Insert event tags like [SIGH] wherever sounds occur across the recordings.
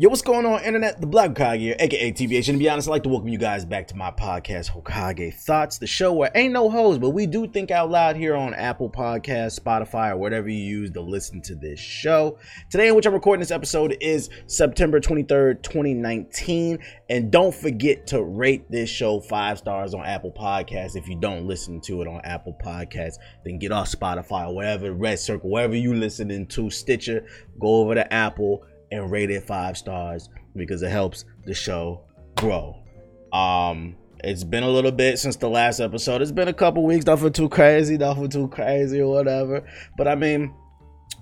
Yo, what's going on, internet? The Black Hokage here, aka TBH. And to be honest, I'd like to welcome you guys back to my podcast, Hokage Thoughts, the show where ain't no hoes, but we do think out loud here on Apple Podcasts, Spotify, or whatever you use to listen to this show. Today, in which I'm recording this episode, is September 23rd, 2019. And don't forget to rate this show five stars on Apple Podcasts. If you don't listen to it on Apple Podcasts, then get off Spotify or whatever, Red Circle, wherever you listening to, Stitcher, go over to Apple and rate it five stars because it helps the show grow. Um, it's been a little bit since the last episode. It's been a couple weeks, nothing too crazy, nothing too crazy or whatever. But I mean,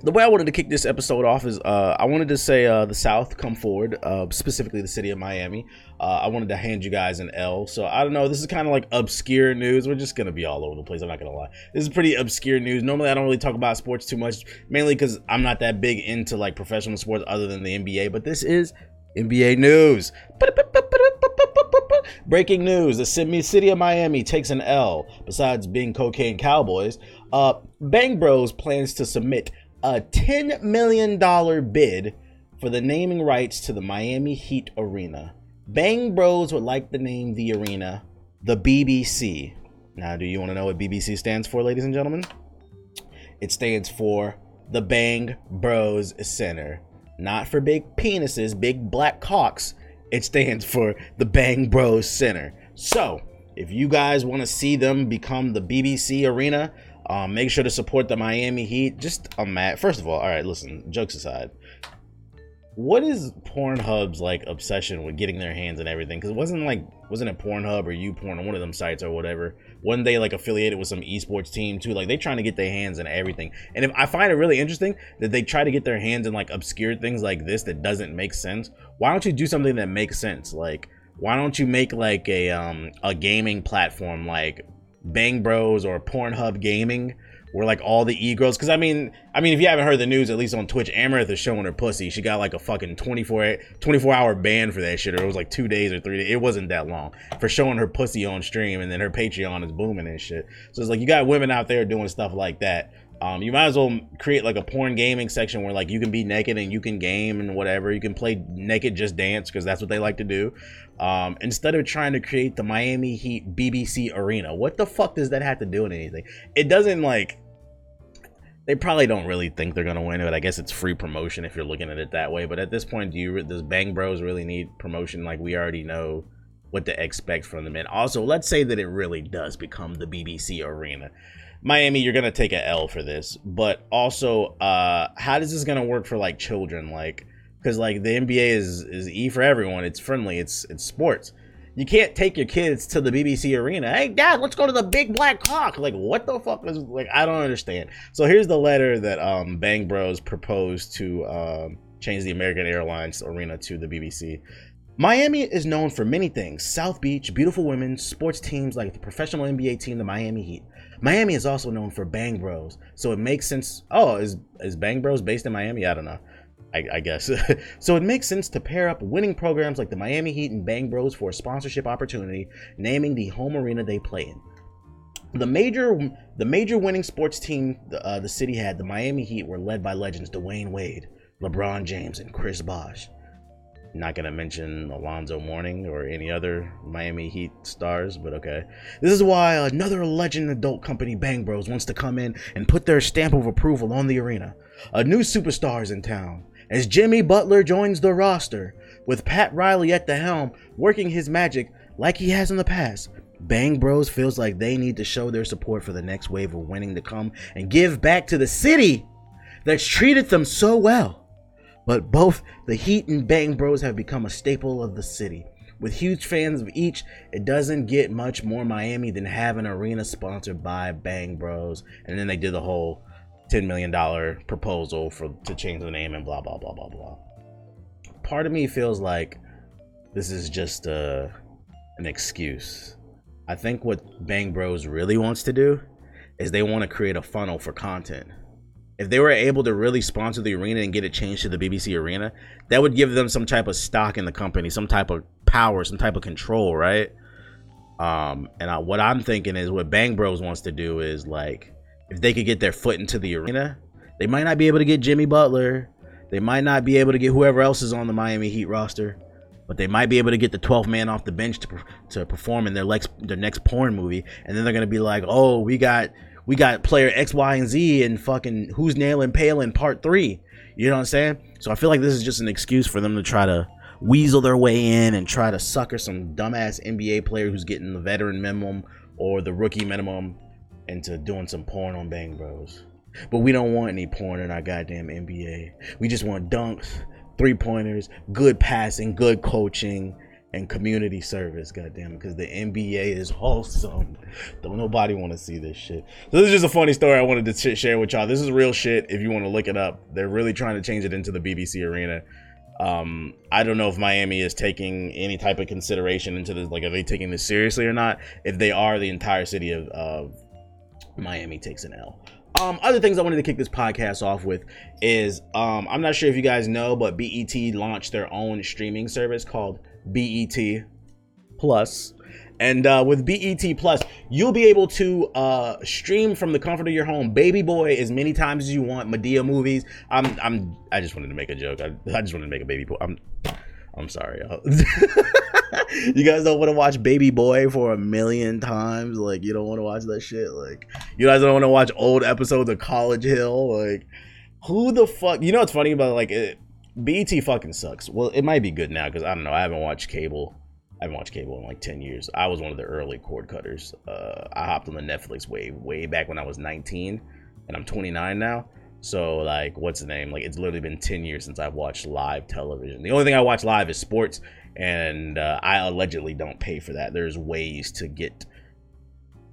the way I wanted to kick this episode off is uh, I wanted to say uh, the South come forward, uh, specifically the city of Miami. Uh, I wanted to hand you guys an L. So I don't know. This is kind of like obscure news. We're just gonna be all over the place. I'm not gonna lie. This is pretty obscure news. Normally I don't really talk about sports too much, mainly because I'm not that big into like professional sports other than the NBA. But this is NBA news. [LAUGHS] Breaking news: The city of Miami takes an L. Besides being cocaine cowboys, uh, Bang Bros plans to submit a $10 million bid for the naming rights to the Miami Heat Arena. Bang Bros would like to name the arena the BBC. Now, do you want to know what BBC stands for, ladies and gentlemen? It stands for the Bang Bros Center. Not for big penises, big black cocks. It stands for the Bang Bros Center. So, if you guys want to see them become the BBC Arena, um, make sure to support the Miami Heat. Just a mat. First of all, all right, listen, jokes aside. What is Pornhub's like obsession with getting their hands and everything? Because it wasn't like wasn't it Pornhub or YouPorn or one of them sites or whatever? One day like affiliated with some esports team too. Like they trying to get their hands in everything. And if I find it really interesting that they try to get their hands in like obscure things like this that doesn't make sense. Why don't you do something that makes sense? Like why don't you make like a um a gaming platform like Bang Bros or Pornhub Gaming, where like all the e-girls. Because I mean, I mean, if you haven't heard the news, at least on Twitch, Amarith is showing her pussy. She got like a fucking 24 24 hour ban for that shit, or it was like two days or three. Days. It wasn't that long for showing her pussy on stream, and then her Patreon is booming and shit. So it's like you got women out there doing stuff like that. Um, you might as well create like a porn gaming section where like you can be naked and you can game and whatever. You can play naked just dance because that's what they like to do. Um, instead of trying to create the Miami Heat BBC arena, what the fuck does that have to do with anything? It doesn't like. They probably don't really think they're gonna win it. I guess it's free promotion if you're looking at it that way. But at this point, do you does Bang Bros really need promotion? Like we already know what to expect from them. And also, let's say that it really does become the BBC arena. Miami, you're gonna take a L for this, but also, uh, how does this gonna work for like children? Like, because like the NBA is is E for everyone. It's friendly. It's it's sports. You can't take your kids to the BBC arena. Hey, Dad, let's go to the Big Black Hawk. Like, what the fuck is like? I don't understand. So here's the letter that um, Bang Bros proposed to um, change the American Airlines arena to the BBC. Miami is known for many things South Beach, beautiful women, sports teams like the professional NBA team, the Miami Heat. Miami is also known for Bang Bros, so it makes sense. Oh, is is Bang Bros based in Miami? I don't know. I, I guess. [LAUGHS] so it makes sense to pair up winning programs like the Miami Heat and Bang Bros for a sponsorship opportunity, naming the home arena they play in. The major, the major winning sports team uh, the city had, the Miami Heat, were led by legends Dwyane Wade, LeBron James, and Chris Bosh. Not gonna mention Alonzo Mourning or any other Miami Heat stars, but okay. This is why another legend adult company, Bang Bros, wants to come in and put their stamp of approval on the arena. A new superstar is in town as Jimmy Butler joins the roster, with Pat Riley at the helm, working his magic like he has in the past. Bang Bros feels like they need to show their support for the next wave of winning to come and give back to the city that's treated them so well. But both the Heat and Bang Bros have become a staple of the city. With huge fans of each, it doesn't get much more Miami than having an arena sponsored by Bang Bros. And then they did the whole $10 million proposal for to change the name and blah blah blah blah blah. Part of me feels like this is just a, an excuse. I think what Bang Bros really wants to do is they want to create a funnel for content. If they were able to really sponsor the arena and get it changed to the BBC arena, that would give them some type of stock in the company, some type of power, some type of control, right? Um, and I, what I'm thinking is what Bang Bros wants to do is like if they could get their foot into the arena, they might not be able to get Jimmy Butler. They might not be able to get whoever else is on the Miami Heat roster, but they might be able to get the 12th man off the bench to to perform in their next their next porn movie, and then they're gonna be like, oh, we got we got player X, Y, and Z and fucking who's nailing Palin part three. You know what I'm saying? So I feel like this is just an excuse for them to try to weasel their way in and try to sucker some dumbass NBA player who's getting the veteran minimum or the rookie minimum into doing some porn on Bang Bros. But we don't want any porn in our goddamn NBA. We just want dunks, three pointers, good passing, good coaching, and community service. Goddamn, it, because the NBA is wholesome. Don't nobody want to see this shit. So this is just a funny story I wanted to share with y'all. This is real shit. If you want to look it up, they're really trying to change it into the BBC arena. Um, I don't know if Miami is taking any type of consideration into this. Like, are they taking this seriously or not? If they are, the entire city of, of Miami takes an L. Um, other things I wanted to kick this podcast off with is um, I'm not sure if you guys know, but BET launched their own streaming service called BET Plus. And uh, with BET Plus, you'll be able to uh, stream from the comfort of your home, Baby Boy, as many times as you want. Madea movies. I'm, I'm, I just wanted to make a joke. I, I just wanted to make a baby boy. I'm, I'm sorry. [LAUGHS] you guys don't want to watch Baby Boy for a million times. Like you don't want to watch that shit. Like you guys don't want to watch old episodes of College Hill. Like who the fuck? You know what's funny about like it? BET fucking sucks. Well, it might be good now because I don't know. I haven't watched cable. I haven't watched cable in like 10 years. I was one of the early cord cutters. Uh, I hopped on the Netflix way, way back when I was 19, and I'm 29 now. So, like, what's the name? Like, it's literally been 10 years since I've watched live television. The only thing I watch live is sports, and uh, I allegedly don't pay for that. There's ways to get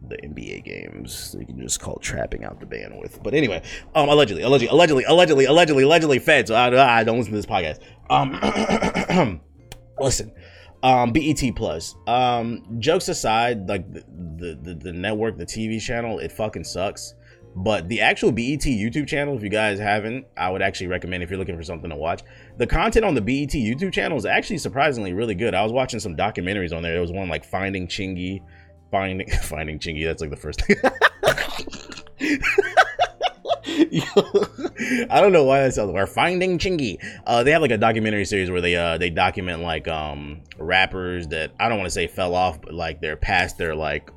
the NBA games. You can just call trapping out the bandwidth. But anyway, um, allegedly, allegedly, allegedly, allegedly, allegedly, allegedly fed. So I, I don't listen to this podcast. Um, [CLEARS THROAT] listen, um, BET Plus. Um, jokes aside, like the, the the network, the TV channel, it fucking sucks. But the actual BET YouTube channel, if you guys haven't, I would actually recommend if you're looking for something to watch. The content on the BET YouTube channel is actually surprisingly really good. I was watching some documentaries on there. There was one like Finding Chingy, Finding [LAUGHS] Finding Chingy. That's like the first thing. [LAUGHS] I don't know why that sounds. We're finding Chingy. Uh, they have like a documentary series where they uh they document like um rappers that I don't want to say fell off, but like they're past their like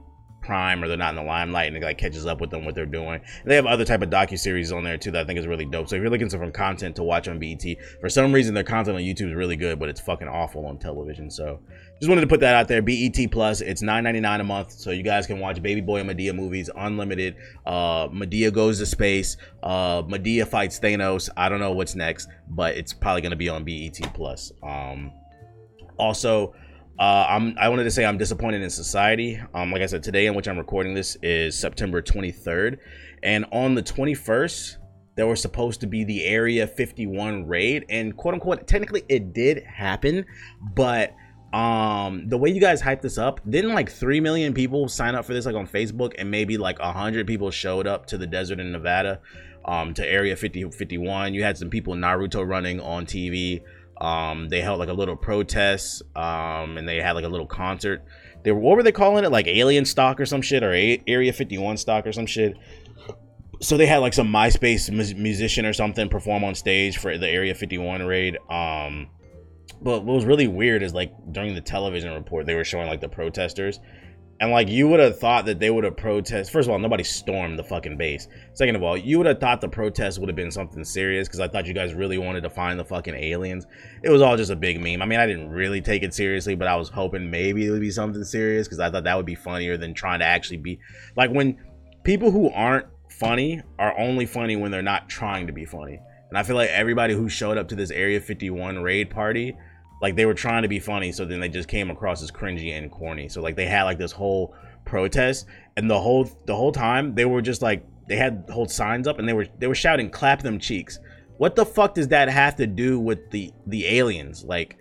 prime or they're not in the limelight and it like catches up with them what they're doing. And they have other type of docu series on there too that I think is really dope. So if you're looking for some content to watch on BET, for some reason their content on YouTube is really good, but it's fucking awful on television. So just wanted to put that out there. BET Plus, it's $9.99 a month, so you guys can watch Baby Boy and Madea movies unlimited. Uh, Madea goes to space. Uh, Madea fights Thanos. I don't know what's next, but it's probably gonna be on BET Plus. Um, also uh, I'm, I wanted to say I'm disappointed in society. Um, like I said, today in which I'm recording this is September 23rd, and on the 21st, there was supposed to be the Area 51 raid, and quote unquote, technically it did happen, but um the way you guys hyped this up didn't like 3 million people sign up for this like on facebook? And maybe like 100 people showed up to the desert in nevada um to area 50 51 you had some people naruto running on tv um, they held like a little protest, um, and they had like a little concert. They were, what were they calling it? Like Alien Stock or some shit, or a- Area 51 Stock or some shit. So they had like some MySpace mu- musician or something perform on stage for the Area 51 raid. Um, but what was really weird is like during the television report, they were showing like the protesters, and like you would have thought that they would have protest. First of all, nobody stormed the fucking base. Second of all, you would have thought the protest would have been something serious because I thought you guys really wanted to find the fucking aliens. It was all just a big meme. I mean, I didn't really take it seriously, but I was hoping maybe it would be something serious because I thought that would be funnier than trying to actually be like when people who aren't funny are only funny when they're not trying to be funny. And I feel like everybody who showed up to this Area 51 raid party like they were trying to be funny so then they just came across as cringy and corny. So like they had like this whole protest and the whole the whole time they were just like they had hold signs up and they were they were shouting clap them cheeks. What the fuck does that have to do with the the aliens? Like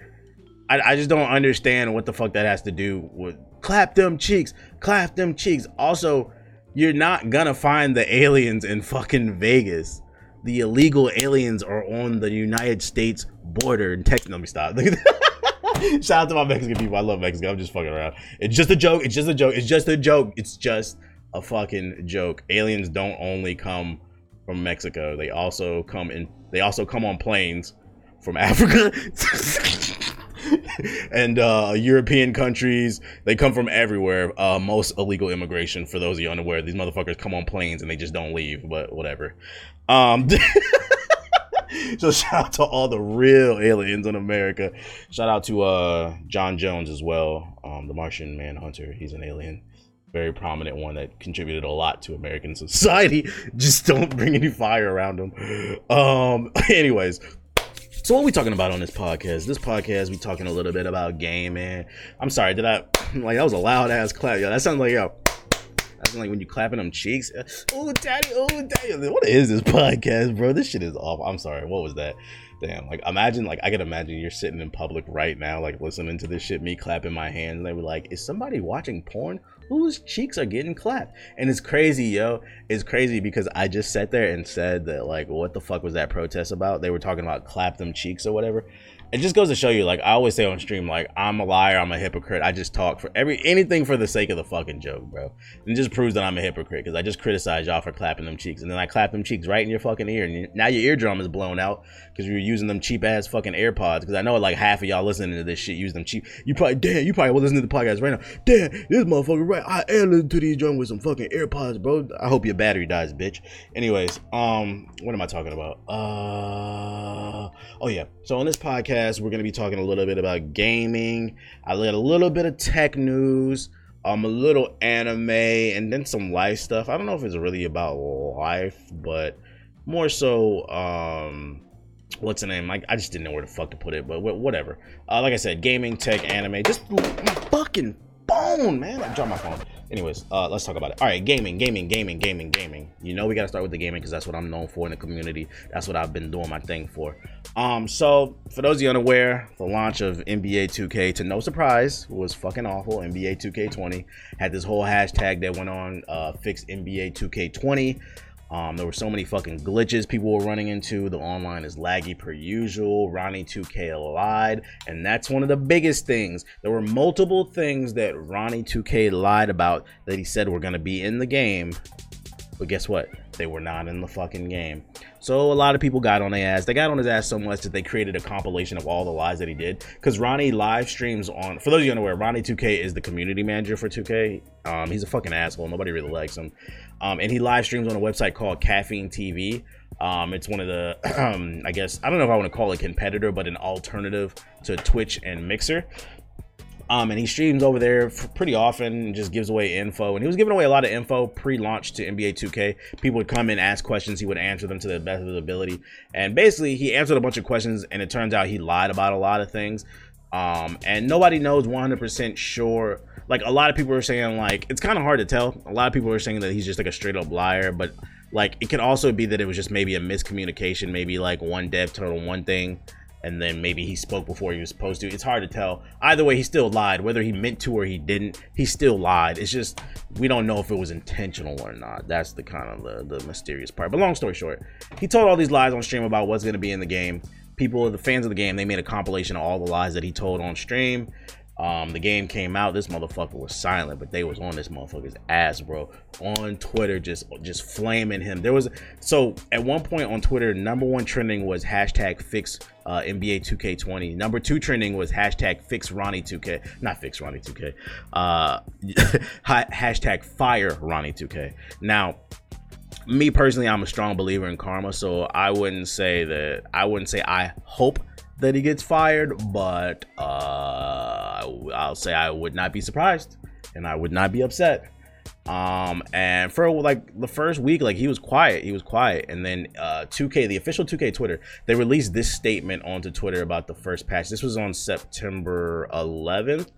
I, I just don't understand what the fuck that has to do with clap them cheeks clap them cheeks. Also you're not gonna find the aliens in fucking vegas the illegal aliens are on the United States border in Texas. Let me stop. [LAUGHS] Shout out to my Mexican people. I love Mexico. I'm just fucking around. It's just a joke. It's just a joke. It's just a joke. It's just a fucking joke. Aliens don't only come from Mexico. They also come in. They also come on planes from Africa. [LAUGHS] [LAUGHS] and uh, European countries. They come from everywhere. Uh, most illegal immigration, for those of you unaware, these motherfuckers come on planes and they just don't leave. But whatever. Um, [LAUGHS] so shout out to all the real aliens in America. Shout out to uh, John Jones as well, um, the Martian Manhunter. He's an alien very prominent one that contributed a lot to American [LAUGHS] society. Just don't bring any fire around him. Um, anyways, so what are we talking about on this podcast? This podcast, we talking a little bit about gaming. I'm sorry, did I [LAUGHS] like that was a loud ass clap? Yo, that sounds like yo. That sounds like when you clapping them cheeks. Oh, daddy, oh, daddy. What is this podcast, bro? This shit is off. I'm sorry. What was that? Damn. Like imagine, like I can imagine you're sitting in public right now, like listening to this shit, me clapping my hands, and they were like, "Is somebody watching porn?" Whose cheeks are getting clapped. And it's crazy, yo. It's crazy because I just sat there and said that, like, what the fuck was that protest about? They were talking about clap them cheeks or whatever it just goes to show you like i always say on stream like i'm a liar i'm a hypocrite i just talk for every anything for the sake of the fucking joke bro and it just proves that i'm a hypocrite because i just criticize y'all for clapping them cheeks and then i clap them cheeks right in your fucking ear and now your eardrum is blown out because you're using them cheap ass fucking airpods because i know like half of y'all listening to this shit use them cheap. You probably damn you probably will listen to the podcast right now. Damn this motherfucker right. I am listening to these joints with some fucking airpods bro. I hope your battery dies bitch. Anyways um what am i talking about? Uh oh yeah. So on this podcast we're to be talking a little bit about gaming. I let a little bit of tech news, um, a little anime, and then some life stuff. I don't know if it's really about life, but more so, um, what's the name? I, I just didn't know where the fuck to put it, but whatever. Uh, like I said, gaming, tech, anime, just fucking phone, man. I dropped my phone. Anyways, uh, let's talk about it. All right, gaming, gaming, gaming, gaming, gaming. You know we gotta start with the gaming because that's what I'm known for in the community. That's what I've been doing my thing for. Um, so for those of you unaware, the launch of NBA 2K, to no surprise, was fucking awful. NBA 2K20 had this whole hashtag that went on, uh, fix NBA 2K20. Um, there were so many fucking glitches people were running into. The online is laggy per usual. Ronnie 2K lied, and that's one of the biggest things. There were multiple things that Ronnie 2K lied about that he said were going to be in the game, but guess what? They were not in the fucking game. So a lot of people got on their ass. They got on his ass so much that they created a compilation of all the lies that he did. Because Ronnie live streams on. For those of you unaware, Ronnie 2K is the community manager for 2K. Um, he's a fucking asshole. Nobody really likes him. Um, and he live streams on a website called Caffeine TV. Um, it's one of the, [CLEARS THROAT] um, I guess, I don't know if I want to call it competitor, but an alternative to Twitch and Mixer. Um, and he streams over there pretty often and just gives away info. And he was giving away a lot of info pre-launch to NBA 2K. People would come and ask questions. He would answer them to the best of his ability. And basically, he answered a bunch of questions, and it turns out he lied about a lot of things. Um, and nobody knows 100% sure. Like a lot of people are saying, like it's kind of hard to tell. A lot of people are saying that he's just like a straight up liar, but like it could also be that it was just maybe a miscommunication. Maybe like one dev told one thing and then maybe he spoke before he was supposed to. It's hard to tell. Either way, he still lied. Whether he meant to or he didn't, he still lied. It's just we don't know if it was intentional or not. That's the kind of the, the mysterious part. But long story short, he told all these lies on stream about what's going to be in the game. People, the fans of the game, they made a compilation of all the lies that he told on stream. Um, the game came out, this motherfucker was silent, but they was on this motherfucker's ass, bro. On Twitter, just just flaming him. There was so at one point on Twitter, number one trending was hashtag fix uh, NBA 2K20. Number two trending was hashtag fix Ronnie 2K, not fix Ronnie 2K. Uh, [LAUGHS] hashtag fire Ronnie 2K. Now, me personally, I'm a strong believer in karma, so I wouldn't say that. I wouldn't say I hope that he gets fired, but uh, I'll say I would not be surprised and I would not be upset. Um, and for like the first week, like he was quiet, he was quiet, and then uh, 2K, the official 2K Twitter, they released this statement onto Twitter about the first patch. This was on September 11th.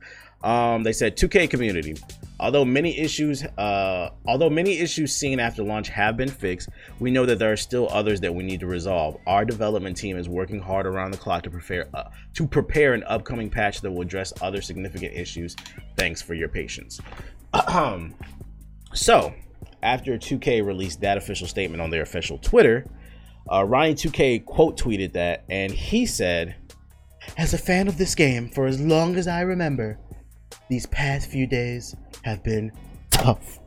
Um, they said 2K community. Although many issues, uh, although many issues seen after launch have been fixed, we know that there are still others that we need to resolve. Our development team is working hard around the clock to prepare uh, to prepare an upcoming patch that will address other significant issues. Thanks for your patience. so, after 2K released that official statement on their official Twitter, uh, Ronnie 2K quote tweeted that, and he said, "As a fan of this game for as long as I remember." These past few days have been tough.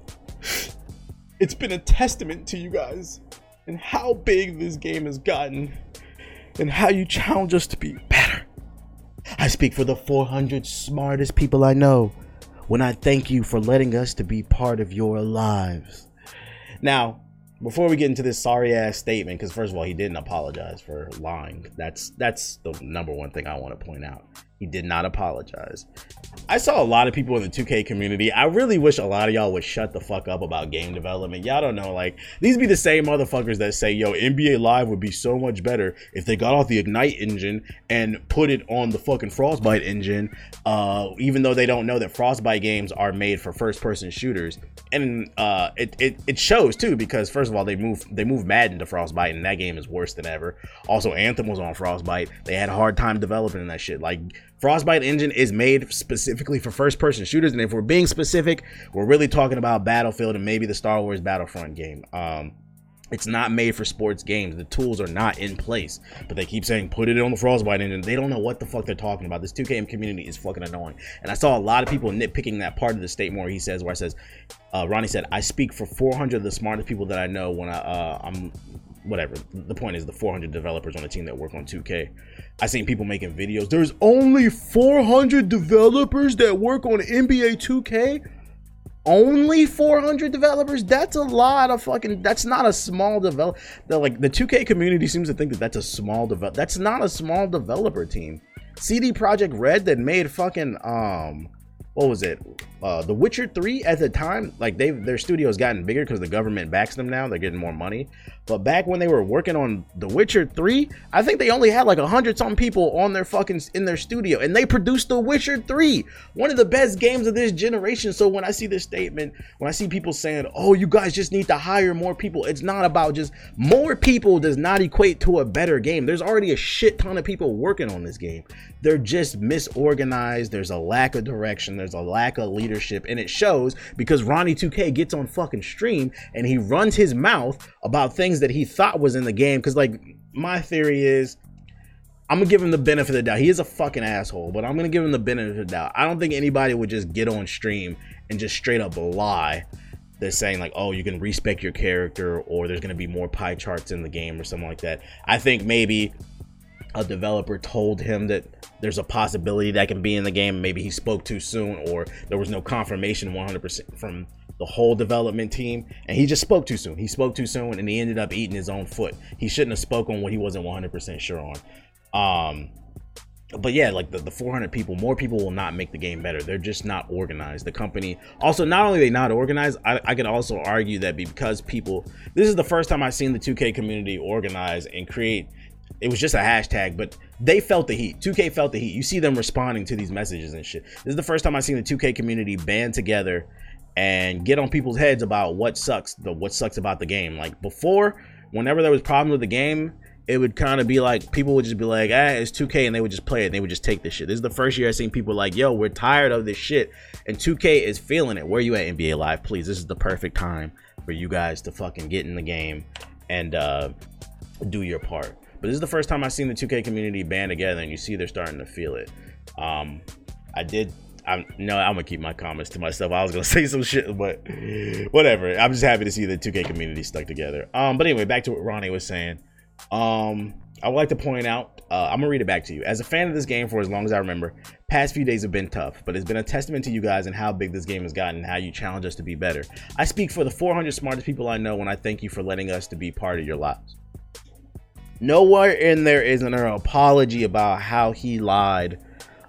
[SIGHS] It's been a testament to you guys and how big this game has gotten and how you challenge us to be better. I speak for the 400 smartest people I know when I thank you for letting us to be part of your lives. Now, before we get into this sorry ass statement, because first of all, he didn't apologize for lying. That's that's the number one thing I want to point out. He did not apologize. I saw a lot of people in the 2K community. I really wish a lot of y'all would shut the fuck up about game development. Y'all don't know, like, these be the same motherfuckers that say, yo, NBA Live would be so much better if they got off the Ignite engine and put it on the fucking Frostbite engine, uh, even though they don't know that Frostbite games are made for first person shooters. And uh, it, it, it shows too, because first of all, they move they move Madden to Frostbite, and that game is worse than ever. Also, Anthem was on Frostbite. They had a hard time developing that shit. Like, Frostbite engine is made specifically for first person shooters. And if we're being specific, we're really talking about Battlefield and maybe the Star Wars Battlefront game. Um, it's not made for sports games. The tools are not in place. But they keep saying, put it on the Frostbite engine. They don't know what the fuck they're talking about. This 2K community is fucking annoying. And I saw a lot of people nitpicking that part of the statement where he says, where I says, uh, Ronnie said, I speak for 400 of the smartest people that I know when I, uh, I'm whatever. The point is the 400 developers on the team that work on 2K. I seen people making videos. There's only 400 developers that work on NBA 2K. Only 400 developers? That's a lot of fucking. That's not a small develop. The like the 2K community seems to think that that's a small develop. That's not a small developer team. CD Projekt Red that made fucking um what was it? Uh, the Witcher 3 at the time, like they their studio's gotten bigger because the government backs them now. They're getting more money. But back when they were working on The Witcher 3, I think they only had like a hundred something people on their fucking in their studio, and they produced The Witcher 3, one of the best games of this generation. So when I see this statement, when I see people saying, "Oh, you guys just need to hire more people," it's not about just more people does not equate to a better game. There's already a shit ton of people working on this game. They're just misorganized. There's a lack of direction. There's a lack of leadership, and it shows because Ronnie 2K gets on fucking stream and he runs his mouth about things that he thought was in the game. Because like my theory is, I'm gonna give him the benefit of the doubt. He is a fucking asshole, but I'm gonna give him the benefit of the doubt. I don't think anybody would just get on stream and just straight up lie. They're saying like, oh, you can respec your character, or there's gonna be more pie charts in the game, or something like that. I think maybe a developer told him that there's a possibility that can be in the game. Maybe he spoke too soon, or there was no confirmation 100% from the whole development team, and he just spoke too soon. He spoke too soon, and he ended up eating his own foot. He shouldn't have spoken what he wasn't 100% sure on. Um, but yeah, like the, the 400 people, more people will not make the game better. They're just not organized. The company also not only they not organized, I, I could also argue that because people, this is the first time I've seen the 2K community organize and create. It was just a hashtag, but they felt the heat. 2K felt the heat. You see them responding to these messages and shit. This is the first time I've seen the 2K community band together and get on people's heads about what sucks the what sucks about the game. Like before whenever there was problems with the game it would kind of be like people would just be like ah it's 2k and they would just play it and they would just take this shit. This is the first year I've seen people like yo we're tired of this shit and 2k is feeling it. Where you at nba live? Please this is the perfect time for you guys to fucking get in the game and uh do your part. But this is the first time i've seen the 2k community band together and you see they're starting to feel it. Um i did I'm no, I'm gonna keep my comments to myself. I was gonna [LAUGHS] say some shit, but whatever. I'm just happy to see the 2K community stuck together. Um, but anyway, back to what Ronnie was saying. Um, I would like to point out, uh, I'm gonna read it back to you. As a fan of this game for as long as I remember, past few days have been tough, but it's been a testament to you guys and how big this game has gotten and how you challenge us to be better. I speak for the 400 smartest people I know when I thank you for letting us to be part of your lives. Nowhere in there is an apology about how he lied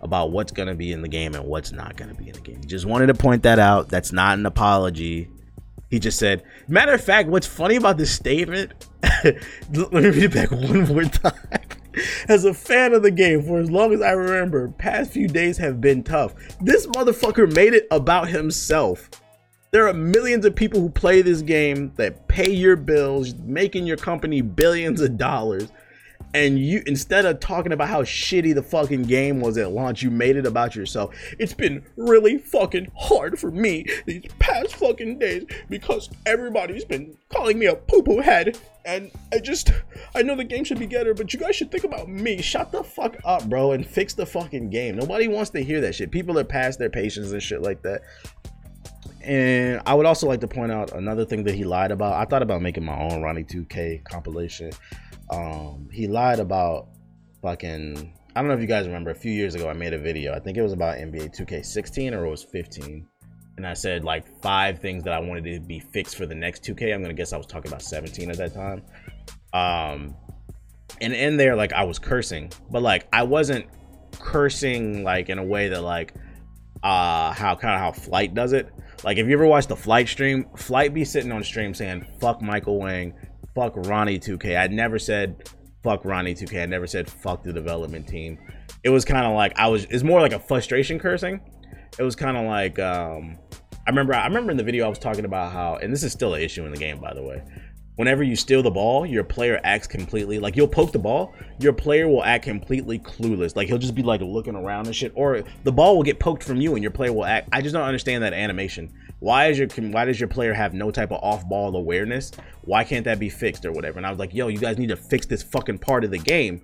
about what's going to be in the game and what's not going to be in the game. Just wanted to point that out. That's not an apology. He just said, matter of fact, what's funny about this statement, [LAUGHS] let me read it back [LAUGHS] one more time. [LAUGHS] As a fan of the game, for as long as I remember, past few days have been tough. This motherfucker made it about himself. There are millions of people who play this game that pay your bills, making your company billions of dollars and you instead of talking about how shitty the fucking game was at launch, you made it about yourself. It's been really fucking hard for me these past fucking days because everybody's been calling me a poo poo head. And I just, I know the game should be better, but you guys should think about me. Shut the fuck up, bro, and fix the fucking game. Nobody wants to hear that shit. People are past their patience and shit like that. And I would also like to point out another thing that he lied about. I thought about making my own Ronnie 2K compilation um, he lied about fucking I don't know if you guys remember a few years ago I made a video. I think it was about NBA 2K16 or it was 15. And I said like five things that I wanted to be fixed for the next 2K. I'm gonna guess I was talking about 17 at that time. Um and in there like I was cursing, but like I wasn't cursing like in a way that like uh how kind of how flight does it. Like if you ever watch the flight stream, flight be sitting on stream saying fuck Michael Wang, fuck Ronnie 2K. I never said fuck Ronnie 2K. I never said fuck the development team. It was kind of like I was. It's more like a frustration cursing. It was kind of like um, I remember. I remember in the video I was talking about how, and this is still an issue in the game, by the way. Whenever you steal the ball, your player acts completely like you'll poke the ball. Your player will act completely clueless. Like he'll just be like looking around and shit, or the ball will get poked from you and your player will act. I just don't understand that animation. Why is your why does your player have no type of off ball awareness? Why can't that be fixed or whatever? And I was like, yo, you guys need to fix this fucking part of the game.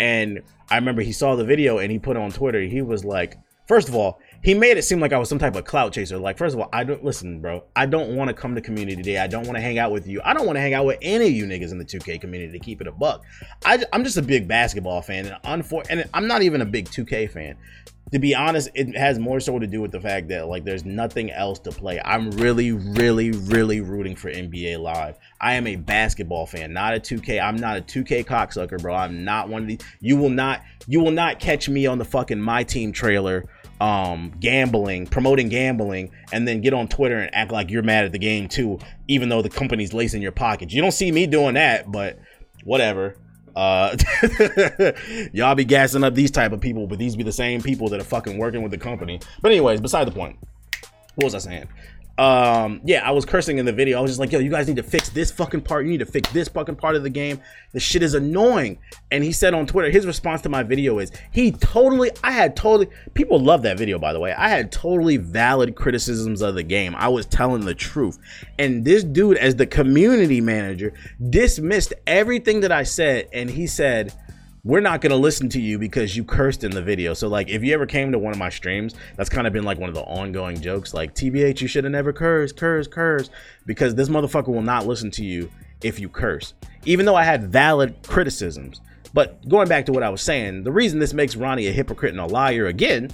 And I remember he saw the video and he put it on Twitter. He was like, first of all, he made it seem like I was some type of clout chaser. Like, first of all, I don't listen, bro. I don't want to come to community day. I don't want to hang out with you. I don't want to hang out with any of you niggas in the 2K community to keep it a buck. I, am just a big basketball fan, and unfor- and I'm not even a big 2K fan to be honest, it has more so to do with the fact that like there's nothing else to play. I'm really, really, really rooting for NBA Live. I am a basketball fan, not a 2K. I'm not a 2K cocksucker, bro. I'm not one of these. You will not, you will not catch me on the fucking my team trailer, um, gambling, promoting gambling, and then get on Twitter and act like you're mad at the game too, even though the company's lacing your pockets. You don't see me doing that, but whatever. Uh, [LAUGHS] y'all be gassing up these type of people, but these be the same people that are fucking working with the company. But anyways, beside the point. What was I saying? Um yeah i was cursing in the video. I was just like yo you guys need to fix this fucking part. You need to fix this fucking part of the game. The shit is annoying. And he said on twitter his response to my video is he totally i had totally people love that video by the way. I had totally valid criticisms of the game. I was telling the truth. And this dude as the community manager dismissed everything that i said. And he said we're not going to listen to you because you cursed in the video. So like if you ever came to one of my streams, that's kind of been like one of the ongoing jokes like TBH you should have never cursed, curse, curse because this motherfucker will not listen to you if you curse. Even though I had valid criticisms. But going back to what I was saying, the reason this makes Ronnie a hypocrite and a liar again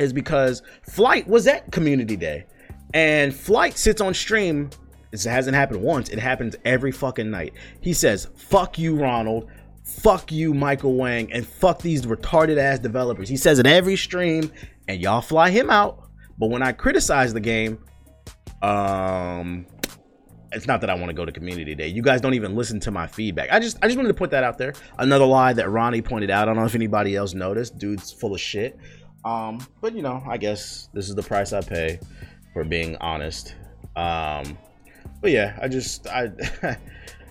is because Flight was at community day and Flight sits on stream This hasn't happened once. It happens every fucking night. He says, "Fuck you, Ronald fuck you, Michael Wang, and fuck these retarded ass developers. He says it every stream, and y'all fly him out. But when I criticize the game, um, it's not that I want to go to community day. You guys don't even listen to my feedback. I just I just wanted to put that out there. Another lie that Ronnie pointed out. I don't know if anybody else noticed. Dude's full of shit. Um, but you know, I guess this is the price I pay for being honest. Um, but yeah, I just I [LAUGHS]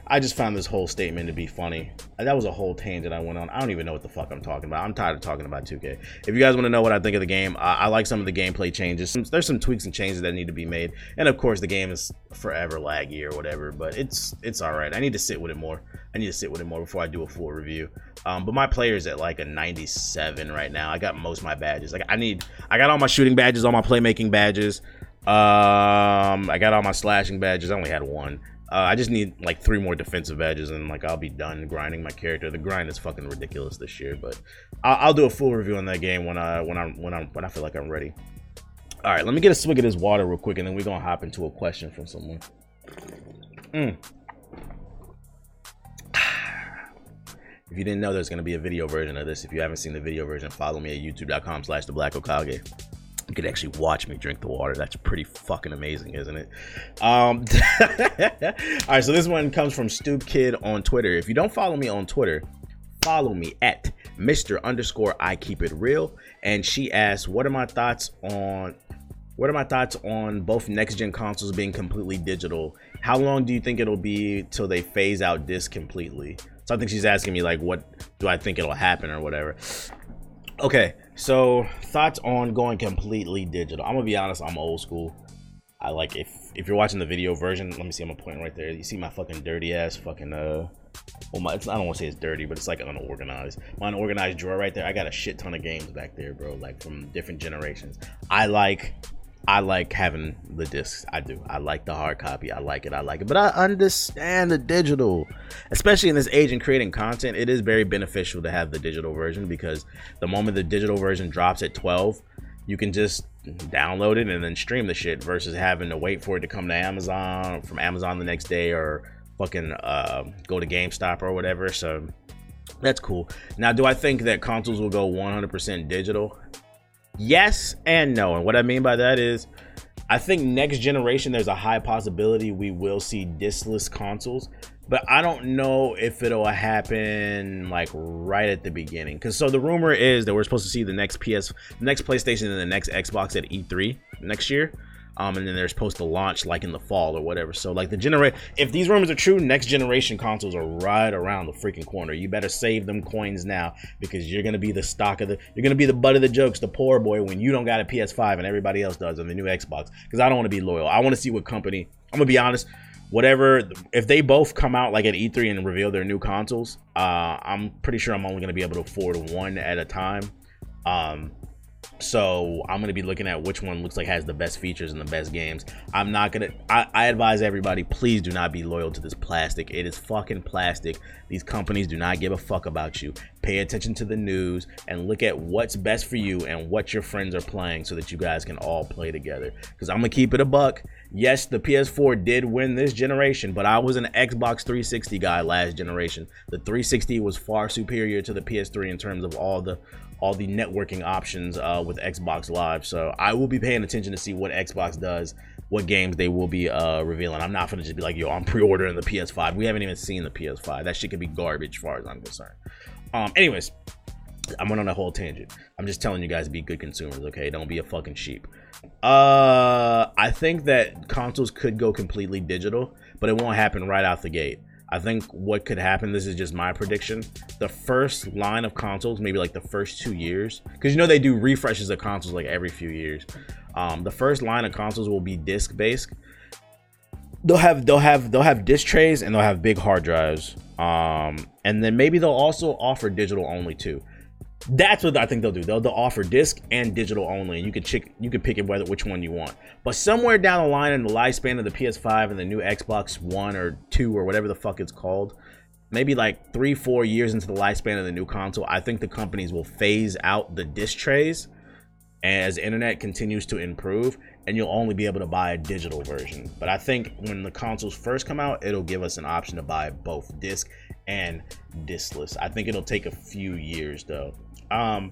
I just found this whole statement to be funny. That was a whole tangent I went on. I don't even know what the fuck I'm talking about. I'm tired of talking about 2K. If you guys want to know what I think of the game, I, like some of the gameplay changes. There's some tweaks and changes that need to be made, and of course the game is forever laggy or whatever. But it's it's all right. I need to sit with it more. I need to sit with it more before I do a full review. Um, but my player's at like a 97 right now. I got most my badges. Like I need, I got all my shooting badges, all my playmaking badges. Um, I got all my slashing badges. I only had one. Uh, I just need like three more defensive edges and like I'll be done grinding my character. The grind is fucking ridiculous this year, but I'll, I'll do a full review on that game when I when I when I when I feel like I'm ready. All right, let me get a swig of this water real quick, and then we're gonna hop into a question from someone. Mm. [SIGHS] If you didn't know there's gonna be a video version of this, if you haven't seen the video version, follow me at youtube.com/slash the Black Hokage you could actually watch me drink the water. That's pretty fucking amazing, isn't it? Um, [LAUGHS] all right, so this one comes from Stoop Kid on Twitter. If you don't follow me on Twitter, follow me at Mr. underscore I keep it real. And she asked, "What are my thoughts on?" What are my thoughts on both next gen consoles being completely digital? How long do you think it'll be till they phase out disc completely? So I think she's asking me like, what do I think it'll happen or whatever. Okay, so thoughts on going completely digital. I'm gonna be honest, I'm old school. I like if if you're watching the video version, let me see, I'm gonna point right there. You see my fucking dirty ass fucking uh well my I don't want to say it's dirty, but it's like unorganized. My unorganized drawer right there. I got a shit ton of games back there, bro, like from different generations. I like I like having the discs. I do. I like the hard copy. I like it. I like it. But I understand the digital, especially in this age and creating content. It is very beneficial to have the digital version because the moment the digital version drops at 12, you can just download it and then stream the shit versus having to wait for it to come to Amazon from Amazon the next day or fucking uh, go to GameStop or whatever. So that's cool. Now, do I think that consoles will go 100% digital? Yes and no. And what I mean by that is, I think next generation, there's a high possibility we will see diskless consoles, but I don't know if it'll happen like right at the beginning. Because so the rumor is that we're supposed to see the next PS, the next PlayStation, and the next Xbox at E3 next year um, and then they're supposed to launch like in the fall or whatever. So like the generate, if these rumors are true, next generation consoles are right around the freaking corner. You better save them coins now because you're gonna be the stock of the, you're gonna be the butt of the jokes, the poor boy when you don't got a PS5 and everybody else does on the new Xbox. Because I don't want to be loyal. I want to see what company. I'm gonna be honest. Whatever, if they both come out like at E3 and reveal their new consoles, uh, I'm pretty sure I'm only gonna be able to afford one at a time. Um, so I'm gonna be looking at which one looks like has the best features and the best games. I'm not gonna. I, I, advise everybody, please do not be loyal to this plastic. It is fucking plastic. These companies do not give a fuck about you. Pay attention to the news and look at what's best for you and what your friends are playing, so that you guys can all play together. Because I'm gonna keep it a buck. Yes, the PS4 did win this generation, but I was an Xbox 360 guy last generation. The 360 was far superior to the PS3 in terms of all the all the networking options uh, with Xbox Live. So I will be paying attention to see what Xbox does, what games they will be uh, revealing. I'm not gonna just be like, yo, I'm pre-ordering the PS5. We haven't even seen the PS5. That shit could be garbage, far as I'm concerned. Um, anyways, I went on a whole tangent. I'm just telling you guys to be good consumers, okay? Don't be a fucking sheep. Uh, I think that consoles could go completely digital, but it won't happen right out the gate. I think what could happen, this is just my prediction. The first line of consoles, maybe like the first two years, because you know they do refreshes of consoles like every few years. Um, the first line of consoles will be disc based. They'll have they'll have they'll have disc trays and they'll have big hard drives. Um, and then maybe they'll also offer digital only too. That's what I think they'll do. They'll, they'll offer disc and digital only, and you could check, you could pick it whether which one you want. But somewhere down the line in the lifespan of the PS5 and the new Xbox One or Two or whatever the fuck it's called, maybe like three, four years into the lifespan of the new console, I think the companies will phase out the disc trays as internet continues to improve, and you'll only be able to buy a digital version. But I think when the consoles first come out, it'll give us an option to buy both disc and discless. I think it'll take a few years though. Um,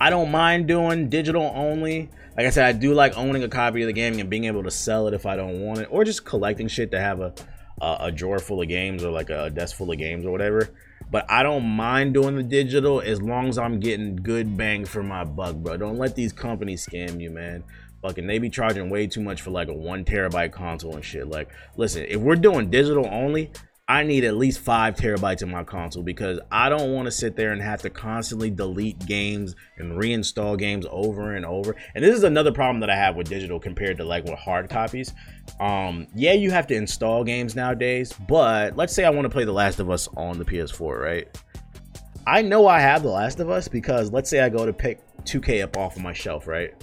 I don't mind doing digital only. Like I said, I do like owning a copy of the game and being able to sell it if I don't want it, or just collecting shit to have a a, a drawer full of games or like a desk full of games or whatever. But I don't mind doing the digital as long as I'm getting good bang for my buck, bro. Don't let these companies scam you, man. Fucking they be charging way too much for like a one terabyte console and shit. Like, listen, if we're doing digital only, I need at least five terabytes in my console because I don't want to sit there and have to constantly delete games and reinstall games over and over. And this is another problem that I have with digital compared to like with hard copies. Um, yeah, you have to install games nowadays, but let's say I want to play The Last of Us on the PS4, right? I know I have The Last of Us because let's say I go to pick 2K up off of my shelf, right?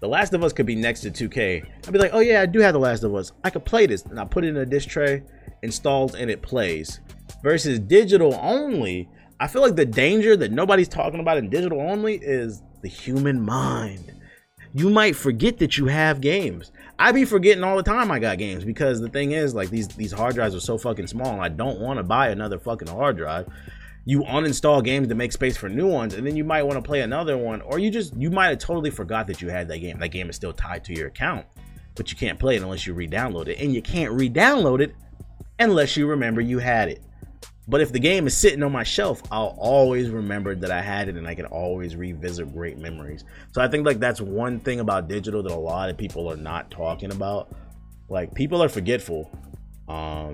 The Last of Us could be next to 2K. I'd be like, oh yeah, I do have The Last of Us. I could play this, and I put it in a disc tray installs and it plays. Versus digital only, I feel like the danger that nobody's talking about in digital only is the human mind. You might forget that you have games. I be forgetting all the time I got games because the thing is, like these these hard drives are so fucking small, I don't want to buy another fucking hard drive. You uninstall games to make space for new ones, and then you might want to play another one, or you just you might have totally forgot that you had that game. That game is still tied to your account, but you can't play it unless you re-download it, and you can't re-download it unless you remember you had it. But if the game is sitting on my shelf, I'll always remember that I had it and I can always revisit great memories. So I think like that's one thing about digital that a lot of people are not talking about. Like people are forgetful. Um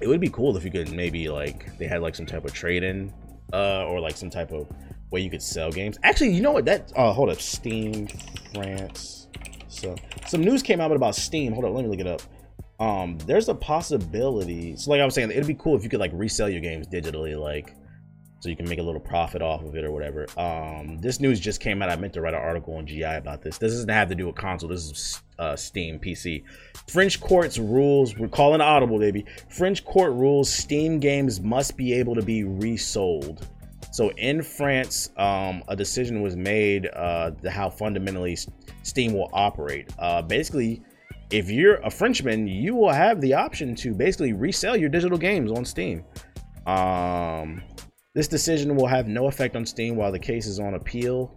it would be cool if you could maybe like they had like some type of trade-in uh or like some type of way you could sell games. Actually, you know what that uh hold up, Steam France. So some news came out about Steam. Hold up, let me look it up um there's a possibility so like i was saying it'd be cool if you could like resell your games digitally like so you can make a little profit off of it or whatever. Um, this news just came out. I meant to write an article on GI about this. This doesn't have to do with console. This is uh, Steam PC. French courts rules. We're calling audible, baby. French court rules. Steam games must be able to be resold. So in France, um, a decision was made uh, how fundamentally Steam will operate. Uh, basically, if you're a Frenchman, you will have the option to basically resell your digital games on Steam. Um, this decision will have no effect on Steam while the case is on appeal.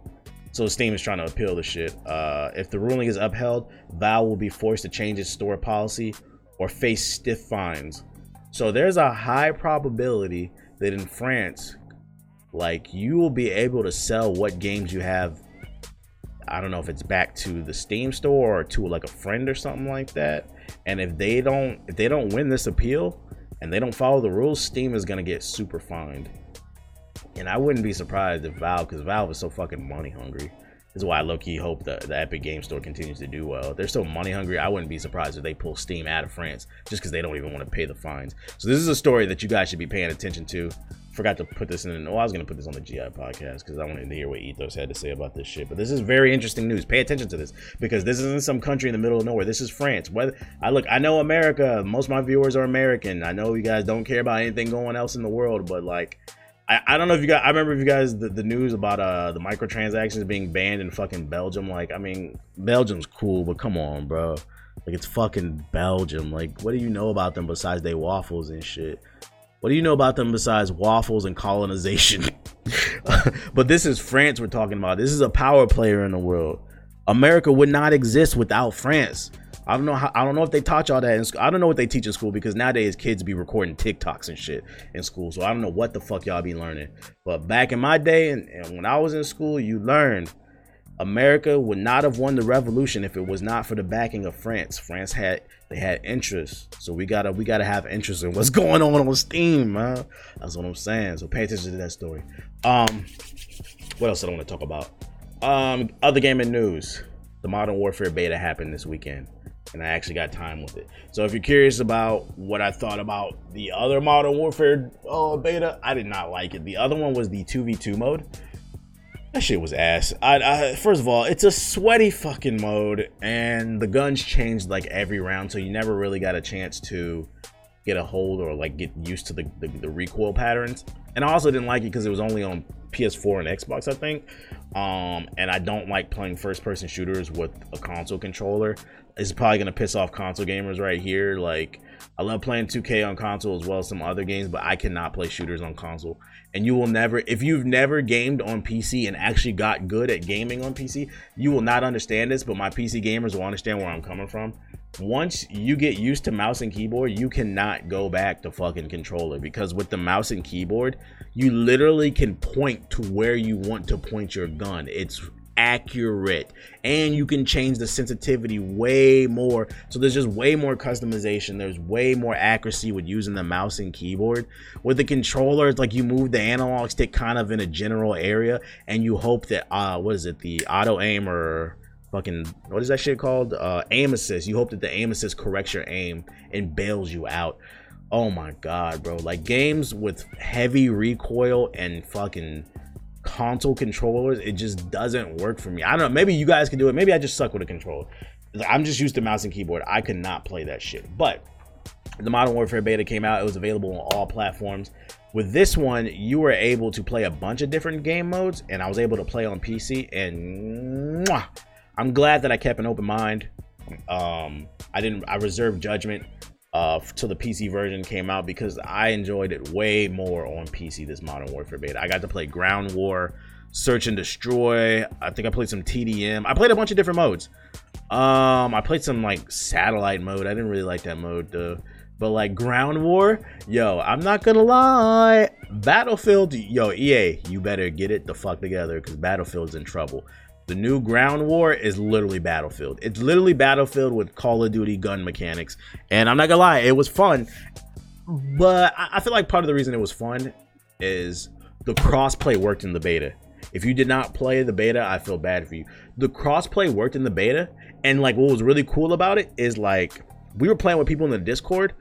So Steam is trying to appeal the shit. Uh, if the ruling is upheld, Valve will be forced to change its store policy or face stiff fines. So there's a high probability that in France, like you will be able to sell what games you have. I don't know if it's back to the Steam store or to like a friend or something like that. And if they don't, if they don't win this appeal and they don't follow the rules, Steam is gonna get super fined. And I wouldn't be surprised if Valve, because Valve is so fucking money hungry. This is why I low key hope that the Epic Game Store continues to do well. they're so money hungry. I wouldn't be surprised if they pull Steam out of France just because they don't even want to pay the fines. So this is a story that you guys should be paying attention to. Forgot to put this in. Oh, I was gonna put this on the GI podcast because I wanted to hear what Ethos had to say about this shit. But this is very interesting news. Pay attention to this because this isn't some country in the middle of nowhere. This is France. Whether I look, I know America. Most of my viewers are American. I know you guys don't care about anything going else in the world, but like I, I don't know if you guys I remember if you guys the, the news about uh the microtransactions being banned in fucking Belgium. Like, I mean, Belgium's cool, but come on, bro. Like it's fucking Belgium. Like, what do you know about them besides they waffles and shit? What do you know about them besides waffles and colonization? [LAUGHS] but this is France we're talking about. This is a power player in the world. America would not exist without France. I don't know how I don't know if they taught y'all that in school. I don't know what they teach in school because nowadays kids be recording TikToks and shit in school. So I don't know what the fuck y'all be learning. But back in my day and, and when I was in school, you learned America would not have won the revolution if it was not for the backing of France. France had they had interest, so we gotta we gotta have interest in what's [LAUGHS] going on on Steam, man. That's what I'm saying. So pay attention to that story. Um, what else I don't want to talk about? Um, other gaming news. The Modern Warfare beta happened this weekend and I actually got time with it. So if you're curious about what I thought about the other Modern Warfare uh, beta, I did not like it. The other one was the 2v2 mode. That shit was ass. I, I, first of all, it's a sweaty fucking mode, and the guns changed like every round, so you never really got a chance to get a hold or like get used to the, the, the recoil patterns. And I also didn't like it because it was only on PS4 and Xbox, I think. Um, and I don't like playing first person shooters with a console controller. It's probably gonna piss off console gamers right here. Like, I love playing 2K on console as well as some other games, but I cannot play shooters on console. And you will never, if you've never gamed on PC and actually got good at gaming on PC, you will not understand this. But my PC gamers will understand where I'm coming from once you get used to mouse and keyboard, you cannot go back to fucking controller because with the mouse and keyboard, you literally can point to where you want to point your gun. It's accurate. And you can change the sensitivity way more. So there's just way more customization. There's way more accuracy with using the mouse and keyboard. With the controller it's like you move the analog stick kind of in a general area and you hope that uh what is it the auto aim or fucking what is that shit called? Uh, aim assist. You hope that the aim assist corrects your aim and bails you out. Oh my god, bro! Like games with heavy recoil and fucking console controllers, it just doesn't work for me. I don't know. Maybe you guys can do it. Maybe I just suck with a controller. I'm just used to mouse and keyboard. I could not play that shit. But the Modern Warfare beta came out. It was available on all platforms. With this one, you were able to play a bunch of different game modes, and I was able to play on PC, and mwah, I'm glad that I kept an open mind. Um, I didn't. I reserved judgment uh, till the PC version came out because I enjoyed it way more on PC. This Modern Warfare beta. I got to play Ground War, Search and Destroy. I think I played some TDM. I played a bunch of different modes. Um, I played some like satellite mode. I didn't really like that mode though. But like Ground War, yo, I'm not gonna lie. Battlefield, yo, EA, you better get it the fuck together because Battlefield's in trouble. The new Ground War is literally Battlefield. It's literally Battlefield with Call of Duty gun mechanics. And I'm not gonna lie, it was fun. But I feel like part of the reason it was fun is the crossplay worked in the beta. If you did not play the beta, I feel bad for you. The crossplay worked in the beta, and like what was really cool about it is like we were playing with people in the Discord,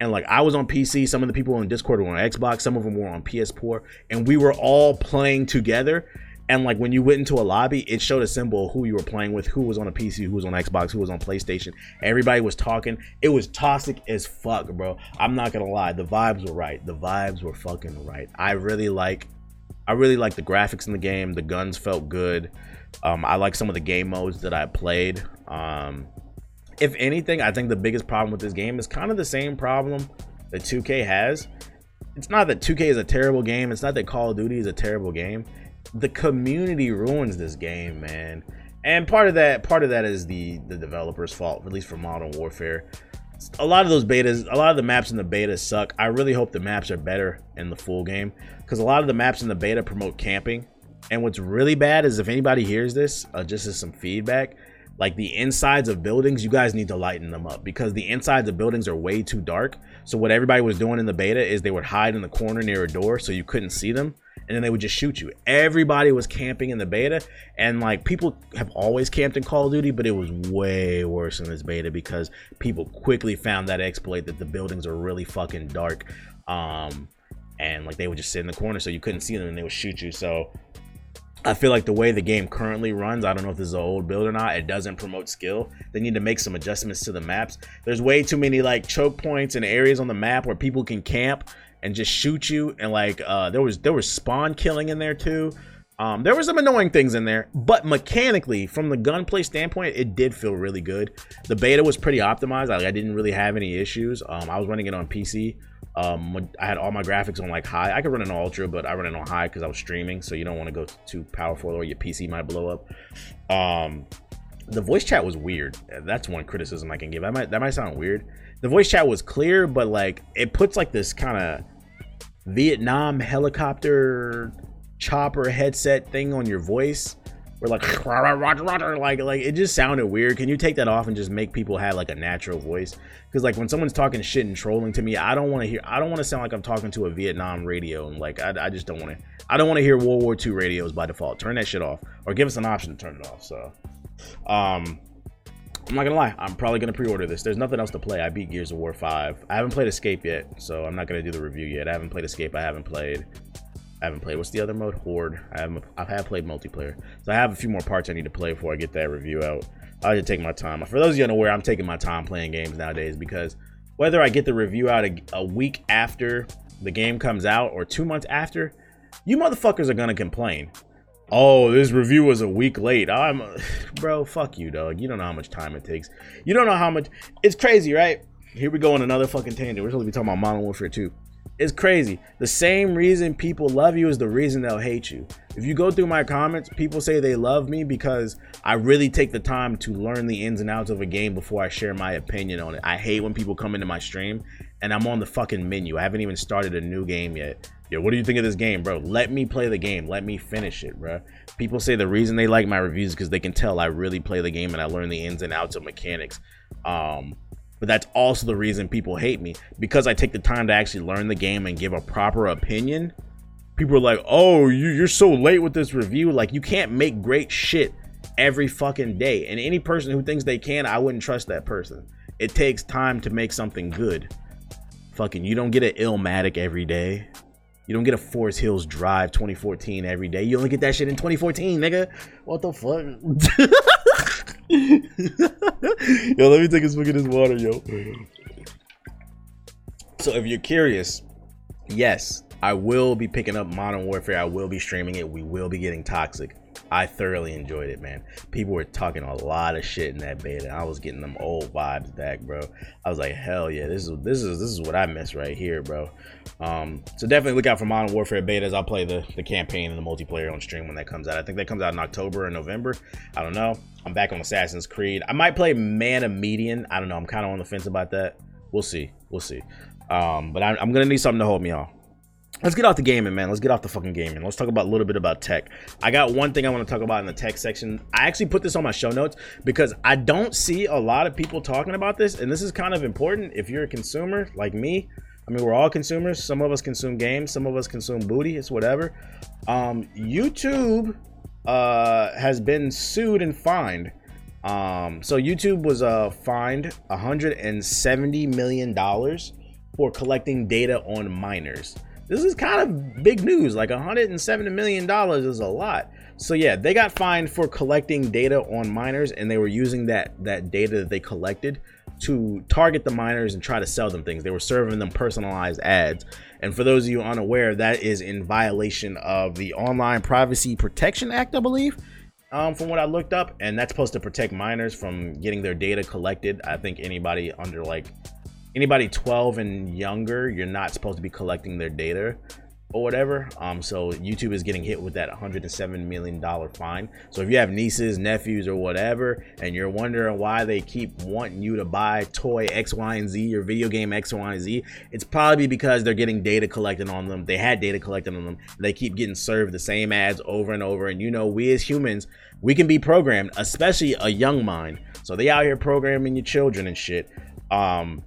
and like I was on PC, some of the people on Discord were on Xbox, some of them were on PS4, and we were all playing together. And like when you went into a lobby, it showed a symbol who you were playing with, who was on a PC, who was on Xbox, who was on PlayStation. Everybody was talking. It was toxic as fuck, bro. I'm not gonna lie, the vibes were right. The vibes were fucking right. I really like, I really like the graphics in the game. The guns felt good. Um, I like some of the game modes that I played. Um, if anything, I think the biggest problem with this game is kind of the same problem that 2K has. It's not that 2K is a terrible game. It's not that Call of Duty is a terrible game. The community ruins this game, man. And part of that, part of that is the the developers' fault, at least for Modern Warfare. A lot of those betas, a lot of the maps in the beta suck. I really hope the maps are better in the full game because a lot of the maps in the beta promote camping. And what's really bad is if anybody hears this, uh, just as some feedback, like the insides of buildings, you guys need to lighten them up because the insides of buildings are way too dark. So what everybody was doing in the beta is they would hide in the corner near a door so you couldn't see them and then they would just shoot you. Everybody was camping in the beta and like people have always camped in Call of Duty, but it was way worse in this beta because people quickly found that exploit that the buildings are really fucking dark. Um and like they would just sit in the corner so you couldn't see them and they would shoot you. So I feel like the way the game currently runs, I don't know if this is an old build or not, it doesn't promote skill. They need to make some adjustments to the maps. There's way too many like choke points and areas on the map where people can camp and just shoot you and like uh there was there was spawn killing in there too. Um, there were some annoying things in there, but mechanically, from the gunplay standpoint, it did feel really good. The beta was pretty optimized. Like, I didn't really have any issues. Um, I was running it on PC. Um, I had all my graphics on like high. I could run it on ultra, but I run it on high because I was streaming. So you don't want to go too powerful or your PC might blow up. Um, the voice chat was weird. That's one criticism I can give. That might that might sound weird. The voice chat was clear, but like it puts like this kind of Vietnam helicopter chopper headset thing on your voice we're like [LAUGHS] like like it just sounded weird. Can you take that off and just make people have like a natural voice? Because like when someone's talking shit and trolling to me i don't want to hear i don't want to sound like i'm talking to a vietnam radio and like i, I just don't want to i don't want to hear world war ii radios by default. Turn that shit off or give us an option to turn it off so um i'm not gonna lie i'm probably gonna pre-order this. There's nothing else to play. I beat gears of war 5 i haven't played escape yet so i'm not gonna do the review yet. I haven't played escape. I haven't played I haven't played. What's the other mode? Horde. I haven't. I have had played multiplayer, so I have a few more parts I need to play before I get that review out. I just take my time. For those of you unaware, I'm taking my time playing games nowadays because whether I get the review out a, a week after the game comes out or two months after, you motherfuckers are gonna complain. Oh, this review was a week late. I'm, [SIGHS] bro. Fuck you, dog. You don't know how much time it takes. You don't know how much. It's crazy, right? Here we go on another fucking tangent. We're supposed to be talking about Modern Warfare 2. It's crazy. The same reason people love you is the reason they'll hate you. If you go through my comments, people say they love me because I really take the time to learn the ins and outs of a game before I share my opinion on it. I hate when people come into my stream and I'm on the fucking menu. I haven't even started a new game yet. Yo, what do you think of this game, bro? Let me play the game. Let me finish it, bro. People say the reason they like my reviews is because they can tell I really play the game and I learn the ins and outs of mechanics. Um, but that's also the reason people hate me because I take the time to actually learn the game and give a proper opinion. People are like, "Oh, you, you're so late with this review." Like, you can't make great shit every fucking day. And any person who thinks they can, I wouldn't trust that person. It takes time to make something good. Fucking, you don't get an Illmatic every day. You don't get a Forest Hills Drive 2014 every day. You only get that shit in 2014, nigga. What the fuck? [LAUGHS] yo, let me take a swig of this water, yo. So if you're curious, yes, I will be picking up Modern Warfare. I will be streaming it. We will be getting toxic. I thoroughly enjoyed it, man. People were talking a lot of shit in that beta. I was getting them old vibes back, bro. I was like, hell yeah, this is this is this is what I miss right here, bro. Um, so definitely look out for Modern Warfare betas. I'll play the the campaign and the multiplayer on stream when that comes out. I think that comes out in October or November. I don't know. I'm back on Assassin's Creed. I might play Man of Medan. I don't know. I'm kind of on the fence about that. We'll see. We'll see. Um, but I, I'm gonna need something to hold me off. Let's get off the gaming, man. Let's get off the fucking gaming. Let's talk about a little bit about tech. I got one thing I want to talk about in the tech section. I actually put this on my show notes because I don't see a lot of people talking about this, and this is kind of important if you're a consumer like me. I mean, we're all consumers. Some of us consume games, some of us consume booty. It's whatever. Um, YouTube uh, has been sued and fined. Um, so YouTube was uh, fined 170 million dollars for collecting data on minors. This is kind of big news. Like 170 million dollars is a lot. So yeah, they got fined for collecting data on minors, and they were using that that data that they collected to target the minors and try to sell them things. They were serving them personalized ads. And for those of you unaware, that is in violation of the Online Privacy Protection Act, I believe um, from what I looked up, and that's supposed to protect minors from getting their data collected. I think anybody under like anybody 12 and younger, you're not supposed to be collecting their data or whatever. Um, so YouTube is getting hit with that 107 million dollar fine. So if you have nieces, nephews, or whatever, and you're wondering why they keep wanting you to buy toy X, Y, and Z or video game X, Y, and Z, it's probably because they're getting data collected on them. They had data collected on them. They keep getting served the same ads over and over. And you know, we as humans, we can be programmed, especially a young mind. So they out here programming your children and shit. Um,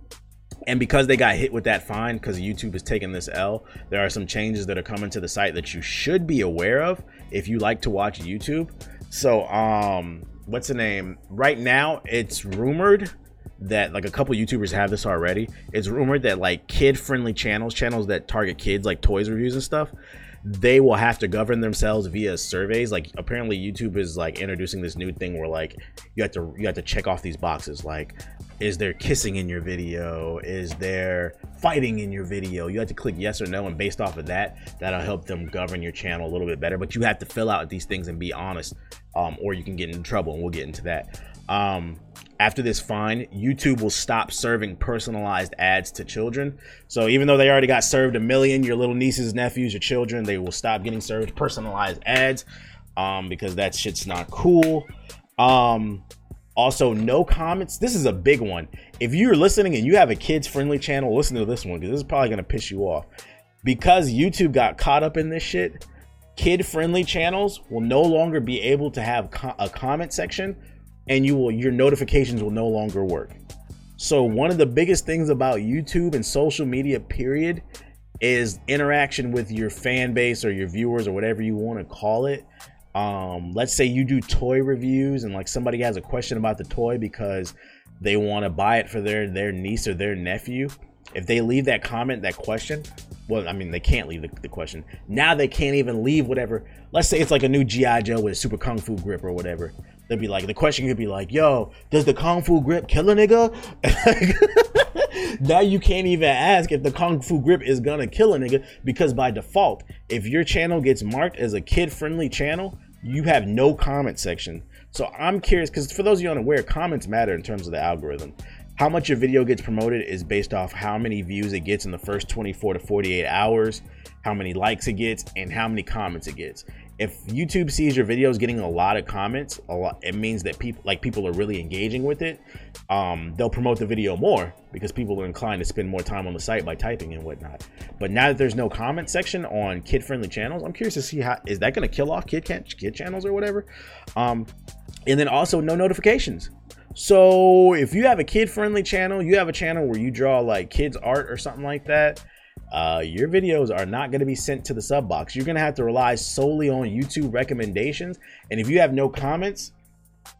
and because they got hit with that fine, because YouTube is taking this L, there are some changes that are coming to the site that you should be aware of if you like to watch YouTube. So, um, what's the name? Right now, it's rumored that like a couple YouTubers have this already. It's rumored that like kid-friendly channels, channels that target kids, like toys reviews and stuff, they will have to govern themselves via surveys. Like apparently YouTube is like introducing this new thing where like you have to you have to check off these boxes like is there kissing in your video? Is there fighting in your video? You have to click yes or no and based off of that that'll help them govern your channel a little bit better. But you have to fill out these things and be honest um, or you can get in trouble and we'll get into that. Um, after this fine youtube will stop serving personalized ads to children. So even though they already got served a million your little nieces nephews your children they will stop getting served personalized ads um, because that shit's not cool. Um, also, no comments. This is a big one. If you're listening and you have a kids friendly channel, listen to this one because this is probably going to piss you off. Because YouTube got caught up in this shit, kid friendly channels will no longer be able to have co- a comment section and you will your notifications will no longer work. So one of the biggest things about YouTube and social media period is interaction with your fan base or your viewers or whatever you want to call it um let's say you do toy reviews and like somebody has a question about the toy because they want to buy it for their their niece or their nephew. If they leave that comment that question well i mean they can't leave the, the question. Now they can't even leave whatever let's say it's like a new gi joe with a super kung fu grip or whatever. They'd be like the question could be like yo does the kung fu grip kill a nigga [LAUGHS] now you can't even ask if the kung fu grip is gonna kill a nigga because by default if your channel gets marked as a kid friendly channel you have no comment section. So I'm curious because for those of you unaware, comments matter in terms of the algorithm. How much your video gets promoted is based off how many views it gets in the first 24 to 48 hours, how many likes it gets, and how many comments it gets if YouTube sees your videos getting a lot of comments, a lot, it means that people like people are really engaging with it. Um, they'll promote the video more because people are inclined to spend more time on the site by typing and whatnot. But now that there's no comment section on kid-friendly channels, I'm curious to see how is that going to kill off kid kid channels or whatever. Um, and then also no notifications. So if you have a kid-friendly channel, you have a channel where you draw like kids art or something like that uh, your videos are not going to be sent to the sub box. You're going to have to rely solely on YouTube recommendations. And if you have no comments,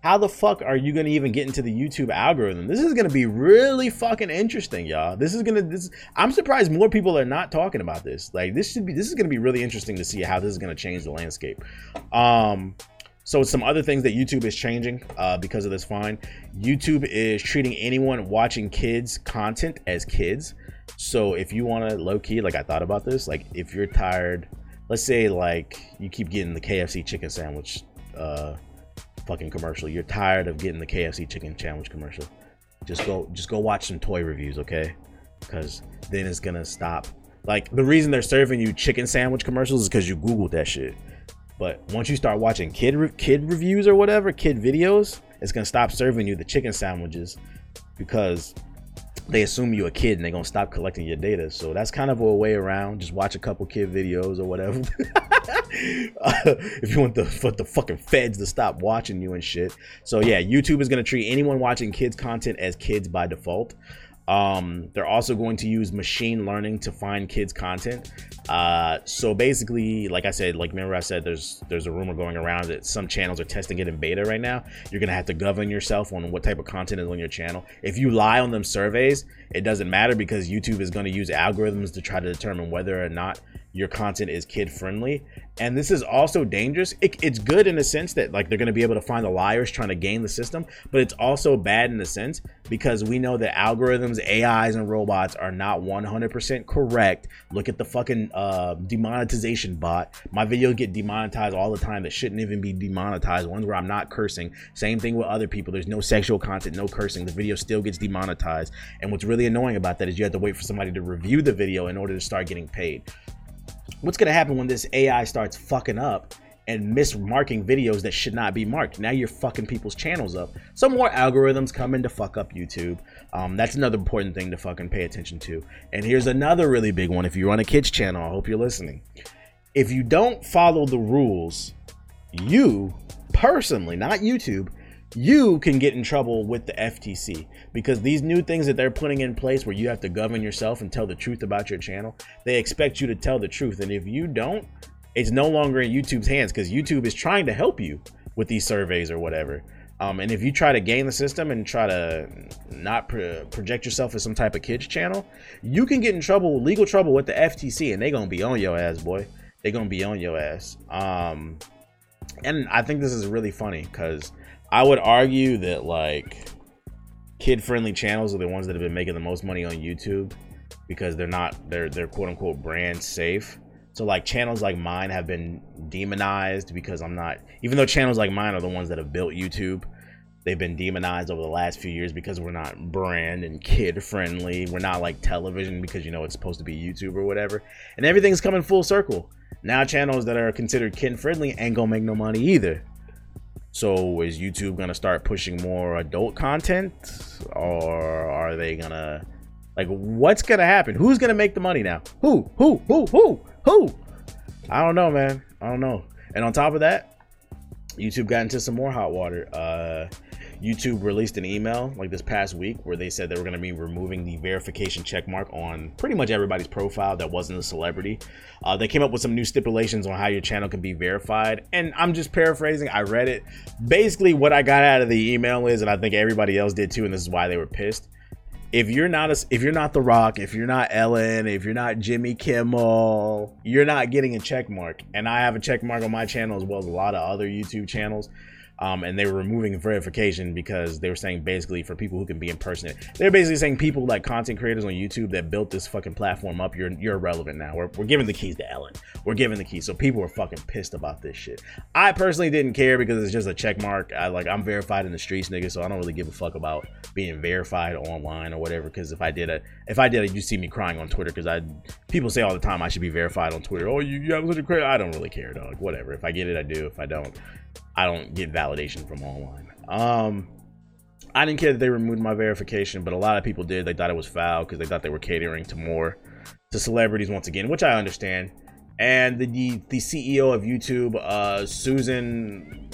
how the fuck are you going to even get into the YouTube algorithm? This is going to be really fucking interesting, y'all. This is going to this I'm surprised more people are not talking about this. Like this should be this is going to be really interesting to see how this is going to change the landscape. Um so some other things that YouTube is changing uh, because of this fine. YouTube is treating anyone watching kids content as kids. So if you want to low key, like I thought about this, like if you're tired, let's say like you keep getting the KFC chicken sandwich uh fucking commercial. You're tired of getting the KFC chicken sandwich commercial. Just go just go watch some toy reviews, okay? Cuz then it's going to stop. Like the reason they're serving you chicken sandwich commercials is cuz you googled that shit. But once you start watching kid re- kid reviews or whatever, kid videos, it's going to stop serving you the chicken sandwiches because they assume you're a kid and they're gonna stop collecting your data. So that's kind of a way around. Just watch a couple kid videos or whatever. [LAUGHS] uh, if you want the for the fucking feds to stop watching you and shit. So yeah, YouTube is gonna treat anyone watching kids content as kids by default. Um, they're also going to use machine learning to find kids content. Uh, so basically, like I said, like remember I said, there's there's a rumor going around that some channels are testing it in beta right now. You're gonna have to govern yourself on what type of content is on your channel. If you lie on them surveys, it doesn't matter because YouTube is going to use algorithms to try to determine whether or not your content is kid friendly and this is also dangerous. It, it's good in the sense that like they're going to be able to find the liars trying to game the system but it's also bad in the sense because we know that algorithms ais and robots are not 100% correct. Look at the fucking uh, demonetization bot. My videos get demonetized all the time that shouldn't even be demonetized ones where i'm not cursing. Same thing with other people. There's no sexual content no cursing. The video still gets demonetized. And what's really annoying about that is you have to wait for somebody to review the video in order to start getting paid what's going to happen when this AI starts fucking up and mismarking videos that should not be marked? Now you're fucking people's channels up. Some more algorithms coming to fuck up YouTube. Um, that's another important thing to fucking pay attention to. And here's another really big one. If you run a kids channel, I hope you're listening. If you don't follow the rules, you personally, not YouTube, you can get in trouble with the FTC because these new things that they're putting in place where you have to govern yourself and tell the truth about your channel, they expect you to tell the truth. And if you don't, it's no longer in YouTube's hands because YouTube is trying to help you with these surveys or whatever. Um, and if you try to game the system and try to not pro- project yourself as some type of kids channel, you can get in trouble, legal trouble with the FTC, and they're gonna be on your ass, boy. They're gonna be on your ass. Um, and I think this is really funny because I would argue that like kid friendly channels are the ones that have been making the most money on YouTube because they're not they're they're quote unquote brand safe. So like channels like mine have been demonized because I'm not even though channels like mine are the ones that have built YouTube, they've been demonized over the last few years because we're not brand and kid friendly. We're not like television because you know it's supposed to be YouTube or whatever. And everything's coming full circle. Now channels that are considered kid friendly ain't gonna make no money either. So is YouTube gonna start pushing more adult content, or are they gonna like what's gonna happen? Who's gonna make the money now? Who? Who? Who? Who? Who? I don't know, man. I don't know. And on top of that, YouTube got into some more hot water. Uh, YouTube released an email like this past week where they said they were going to be removing the verification checkmark on pretty much everybody's profile that wasn't a celebrity. Uh, they came up with some new stipulations on how your channel can be verified, and I'm just paraphrasing. I read it. Basically, what I got out of the email is, and I think everybody else did too, and this is why they were pissed. If you're not a, if you're not The Rock, if you're not Ellen, if you're not Jimmy Kimmel, you're not getting a check mark. And I have a check mark on my channel as well as a lot of other YouTube channels um, and they were removing verification because they were saying basically for people who can be impersonated. They're basically saying people like content creators on YouTube that built this fucking platform up, you're you're irrelevant now. We're, we're giving the keys to Ellen. We're giving the keys. So people were fucking pissed about this shit. I personally didn't care because it's just a check mark. I like I'm verified in the streets, nigga, so I don't really give a fuck about being verified online or whatever. Because if I did it, if I did it, you see me crying on Twitter because I people say all the time I should be verified on Twitter. Oh, you, you have such a credit. I don't really care, dog. Whatever. If I get it, I do. If I don't, I don't get validation from online. Um, I didn't care that they removed my verification, but a lot of people did. They thought it was foul because they thought they were catering to more to celebrities once again, which I understand. And the the, the CEO of YouTube, uh, Susan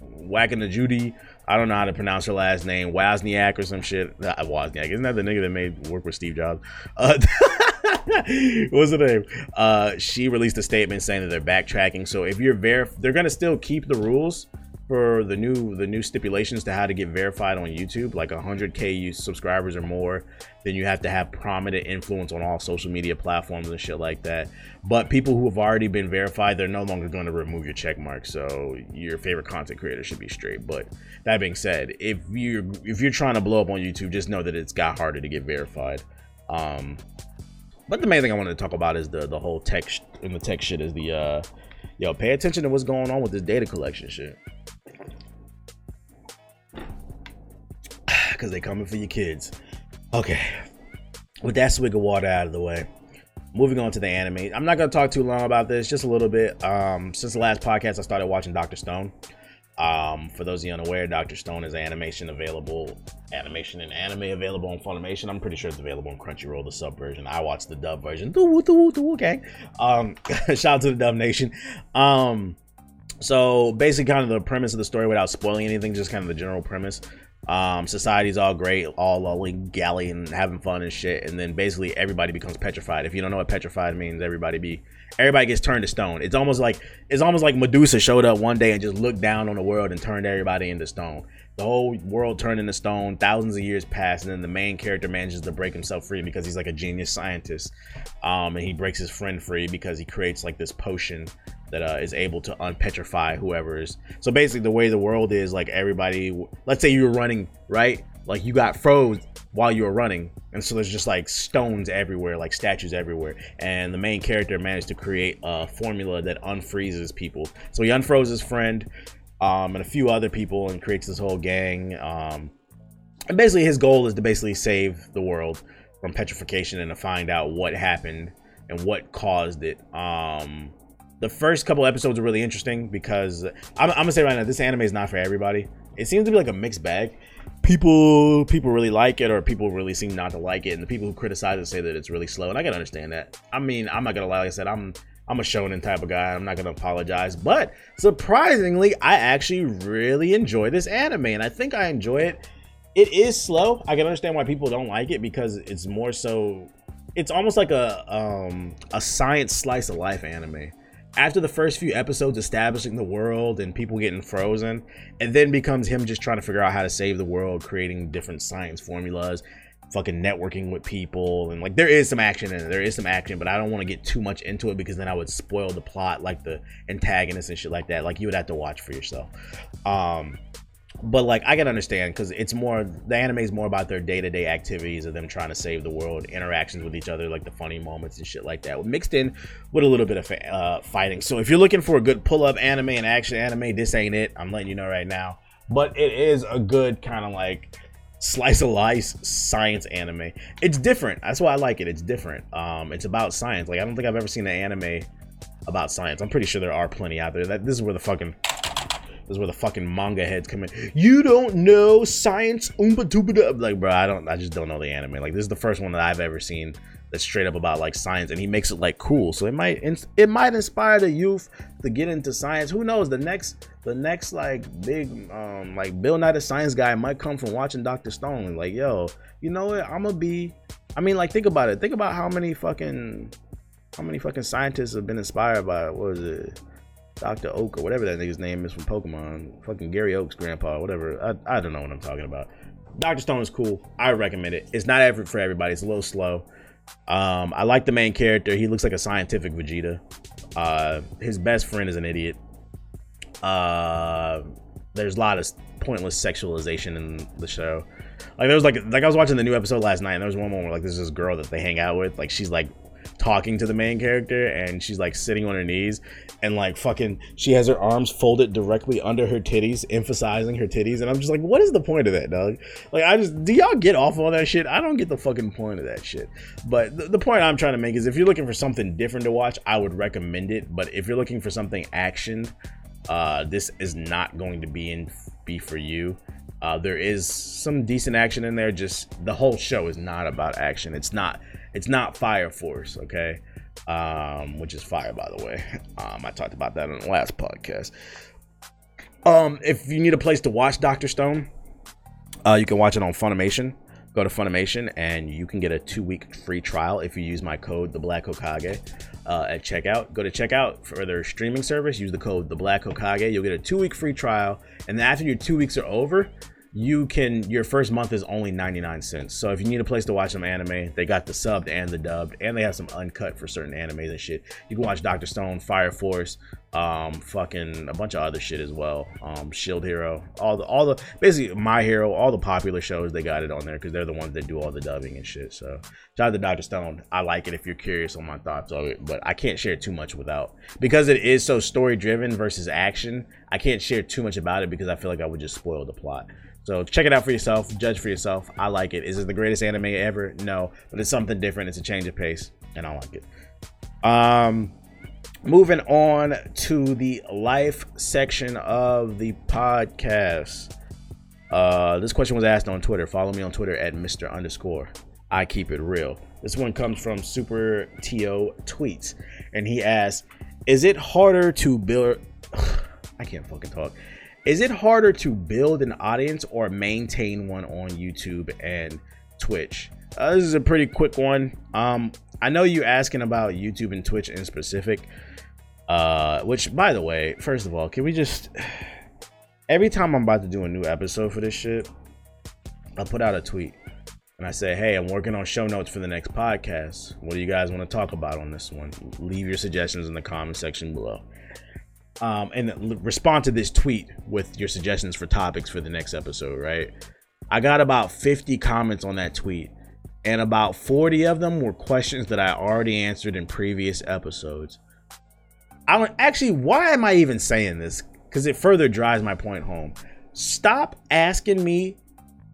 Whacking the Judy, I don't know how to pronounce her last name, Wozniak or some shit. Wozniak, isn't that the nigga that made work with Steve Jobs? Uh, [LAUGHS] [LAUGHS] what's the name? Uh, she released a statement saying that they're backtracking. So if you're verif, they're gonna still keep the rules for the new the new stipulations to how to get verified on YouTube, like 100k subscribers or more, then you have to have prominent influence on all social media platforms and shit like that. But people who have already been verified, they're no longer going to remove your check mark, so your favorite content creator should be straight. But that being said, if you if you're trying to blow up on YouTube, just know that it's got harder to get verified. Um, but the main thing I wanted to talk about is the the whole tech sh- and the tech shit is the uh yo pay attention to what's going on with this data collection shit. [SIGHS] Cause they coming for your kids. Okay. With that swig of water out of the way. Moving on to the anime. I'm not gonna talk too long about this, just a little bit. Um, since the last podcast, I started watching Doctor Stone. Um, for those of you unaware, Doctor Stone is animation available, animation and anime available on Funimation. I'm pretty sure it's available on Crunchyroll, the sub version. I watched the dub version. Okay. Um, [LAUGHS] shout out to the Dub Nation. Um, so basically, kind of the premise of the story without spoiling anything, just kind of the general premise. Um, society's all great, all lolling, galley, and having fun and shit. And then basically everybody becomes petrified. If you don't know what petrified means, everybody be everybody gets turned to stone. It's almost like it's almost like Medusa showed up one day and just looked down on the world and turned everybody into stone. The whole world turned into stone. Thousands of years pass, and then the main character manages to break himself free because he's like a genius scientist. Um, and he breaks his friend free because he creates like this potion that uh, is able to unpetrify whoever is. So basically, the way the world is, like everybody, let's say you're running, right? Like you got froze while you were running, and so there's just like stones everywhere, like statues everywhere. And the main character managed to create a formula that unfreezes people. So he unfroze his friend um, and a few other people, and creates this whole gang. Um, and basically, his goal is to basically save the world from petrification and to find out what happened and what caused it. Um, the first couple episodes are really interesting because I'm, I'm, gonna say right now this anime is not for everybody it seems to be like a mixed bag people people really like it or people really seem not to like it. And the people who criticize it say that it's really slow. And i can understand that. I mean i'm not gonna lie. Like i said i'm i'm a shonen type of guy. I'm not gonna apologize. But surprisingly i actually really enjoy this anime and i think i enjoy it. It is slow. I can understand why people don't like it because it's more so it's almost like a um a science slice of life anime after the first few episodes establishing the world and people getting frozen, it then becomes him just trying to figure out how to save the world, creating different science formulas, fucking networking with people, and like there is some action in it. There is some action, but I don't want to get too much into it because then I would spoil the plot, like the antagonist and shit like that. Like you would have to watch for yourself. Um, but like I can understand because it's more the anime is more about their day-to-day activities of them trying to save the world, interactions with each other, like the funny moments and shit like that, mixed in with a little bit of uh, fighting. So if you're looking for a good pull-up anime and action anime, this ain't it. I'm letting you know right now. But it is a good kind of like slice of life science anime. It's different. That's why I like it. It's different. Um, it's about science. Like I don't think I've ever seen an anime about science. I'm pretty sure there are plenty out there. That this is where the fucking this is where the fucking manga heads come in. You don't know science, oompa doopa Like, bro, I don't. I just don't know the anime. Like, this is the first one that I've ever seen that's straight up about like science, and he makes it like cool. So it might it might inspire the youth to get into science. Who knows? The next the next like big um like Bill Nye the Science Guy might come from watching Doctor Stone. Like, yo, you know what? I'm gonna be. I mean, like, think about it. Think about how many fucking how many fucking scientists have been inspired by what was it? Dr. Oak or whatever that nigga's name is from Pokemon. Fucking Gary Oak's grandpa, whatever. I, I don't know what I'm talking about. Dr. Stone is cool. I recommend it. It's not ever for everybody. It's a little slow. Um, I like the main character. He looks like a scientific Vegeta. Uh, his best friend is an idiot. Uh, there's a lot of pointless sexualization in the show. Like there was like like I was watching the new episode last night, and there was one moment where like there's this girl that they hang out with. Like she's like talking to the main character and she's like sitting on her knees and like fucking she has her arms folded directly under her titties emphasizing her titties and i'm just like what is the point of that dog like i just do y'all get off all that shit i don't get the fucking point of that shit but the, the point i'm trying to make is if you're looking for something different to watch i would recommend it but if you're looking for something action uh this is not going to be in be for you uh, there is some decent action in there. Just the whole show is not about action. It's not. It's not Fire Force. Okay, um, which is fire by the way. Um, I talked about that in the last podcast. Um, if you need a place to watch Doctor Stone, uh, you can watch it on Funimation. Go to Funimation and you can get a two-week free trial if you use my code the Black Hokage uh, at checkout. Go to checkout for their streaming service. Use the code the Black Hokage. You'll get a two-week free trial, and then after your two weeks are over, you can your first month is only 99 cents. So if you need a place to watch some anime they got the subbed and the dubbed and they have some uncut for certain animes and shit. You can watch dr stone fire force um fucking a bunch of other shit as well. Um shield hero all the all the basically my hero all the popular shows they got it on there because they're the ones that do all the dubbing and shit. So shout out to dr stone. I like it if you're curious on my thoughts of it but i can't share too much without because it is so story driven versus action i can't share too much about it because i feel like i would just spoil the plot so check it out for yourself, judge for yourself. I like it. Is it the greatest anime ever? No, but it's something different. It's a change of pace, and I like it. Um, moving on to the life section of the podcast. Uh, this question was asked on Twitter. Follow me on Twitter at Mr. Underscore. I keep it real. This one comes from Super To Tweets, and he asks, "Is it harder to build?" [SIGHS] I can't fucking talk. Is it harder to build an audience or maintain one on YouTube and Twitch? Uh, this is a pretty quick one. Um, I know you're asking about YouTube and Twitch in specific. Uh, which, by the way, first of all, can we just [SIGHS] every time I'm about to do a new episode for this shit, I put out a tweet and I say, "Hey, I'm working on show notes for the next podcast. What do you guys want to talk about on this one? Leave your suggestions in the comment section below." Um, and respond to this tweet with your suggestions for topics for the next episode. Right? I got about 50 comments on that tweet, and about 40 of them were questions that I already answered in previous episodes. I don't actually. Why am I even saying this? Because it further drives my point home. Stop asking me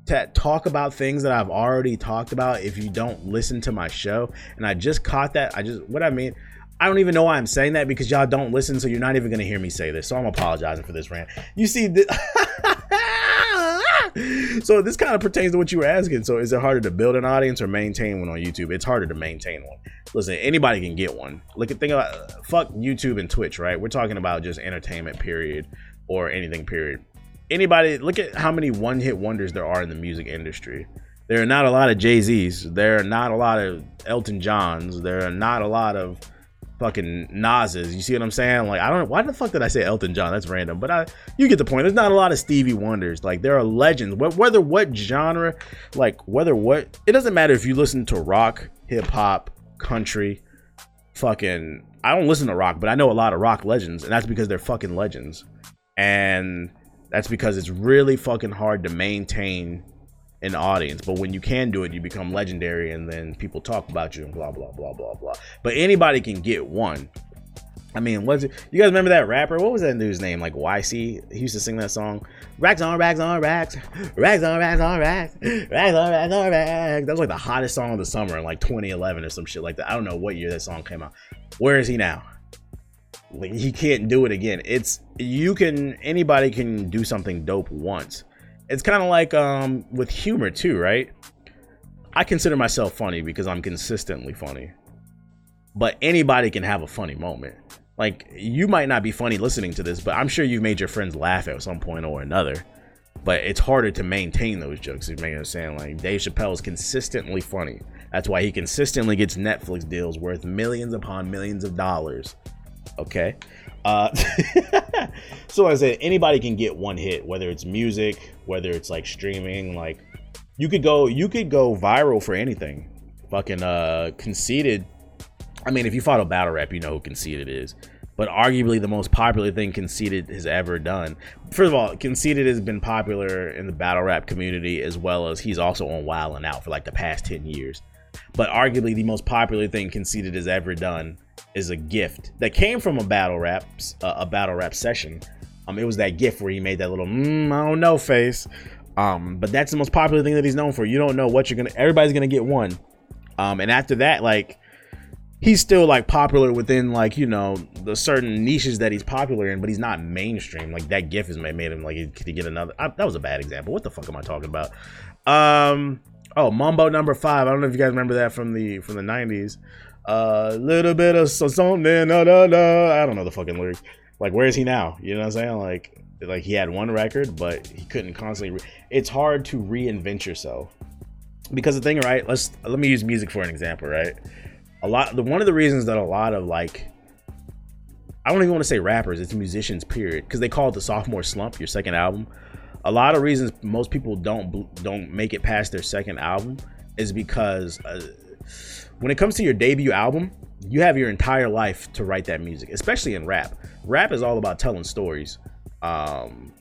to talk about things that I've already talked about if you don't listen to my show. And I just caught that. I just what I mean. I don't even know why I'm saying that because y'all don't listen, so you're not even gonna hear me say this. So I'm apologizing for this rant. You see, this, [LAUGHS] so this kind of pertains to what you were asking. So is it harder to build an audience or maintain one on YouTube? It's harder to maintain one. Listen, anybody can get one. Look at think about fuck YouTube and Twitch, right? We're talking about just entertainment period or anything period. Anybody look at how many one-hit wonders there are in the music industry. There are not a lot of Jay-Z's. There are not a lot of Elton Johns. There are not a lot of fucking Nas's. You see what I'm saying? Like I don't know why the fuck did I say Elton John? That's random, but I you get the point. There's not a lot of Stevie Wonders. Like there are legends. Whether what genre, like whether what it doesn't matter if you listen to rock, hip hop, country, fucking. I don't listen to rock, but I know a lot of rock legends, and that's because they're fucking legends, and that's because it's really fucking hard to maintain an audience. But when you can do it, you become legendary, and then people talk about you and blah blah blah blah blah. But anybody can get one. I mean, what's it? You guys remember that rapper? What was that dude's name? Like YC? He used to sing that song. Racks on racks on racks, racks on racks on racks, racks on racks on racks. That was like the hottest song of the summer in like 2011 or some shit like that. I don't know what year that song came out. Where is he now? Like, he can't do it again. It's you can anybody can do something dope once it's kind of like um with humor too, right? I consider myself funny because I'm consistently funny. But anybody can have a funny moment. Like you might not be funny listening to this, but I'm sure you've made your friends laugh at some point or another. But it's harder to maintain those jokes. You may understand. Like Dave Chappelle is consistently funny. That's why he consistently gets Netflix deals worth millions upon millions of dollars. Okay. Uh, [LAUGHS] so I said anybody can get one hit, whether it's music, whether it's like streaming. Like you could go, you could go viral for anything. Fucking uh, conceited. I mean, if you follow battle rap, you know who conceited is. But arguably the most popular thing conceited has ever done. First of all, conceited has been popular in the battle rap community as well as he's also on Wild and Out for like the past ten years. But arguably the most popular thing conceited has ever done is a gift that came from a battle rap uh, a battle rap session. Um, it was that gift where he made that little mm, I don't know face. Um, but that's the most popular thing that he's known for. You don't know what you're gonna. Everybody's gonna get one. Um, and after that, like he's still like popular within like you know the certain niches that he's popular in, but he's not mainstream. Like that gift has made, him like could he get another? I, that was a bad example. What the fuck am I talking about? Um, oh, Mambo number five. I don't know if you guys remember that from the from the '90s a little bit of something, da, da, da. I don't know the fucking lyrics. Like, where is he now? You know what I'm saying? Like, like he had one record, but he couldn't constantly. Re- it's hard to reinvent yourself because the thing, right? Let's let me use music for an example, right? A lot. The one of the reasons that a lot of like, I don't even want to say rappers, it's musicians, period, because they call it the sophomore slump. Your second album. A lot of reasons most people don't don't make it past their second album is because. Uh, when it comes to your debut album, you have your entire life to write that music, especially in rap. Rap is all about telling stories. Um,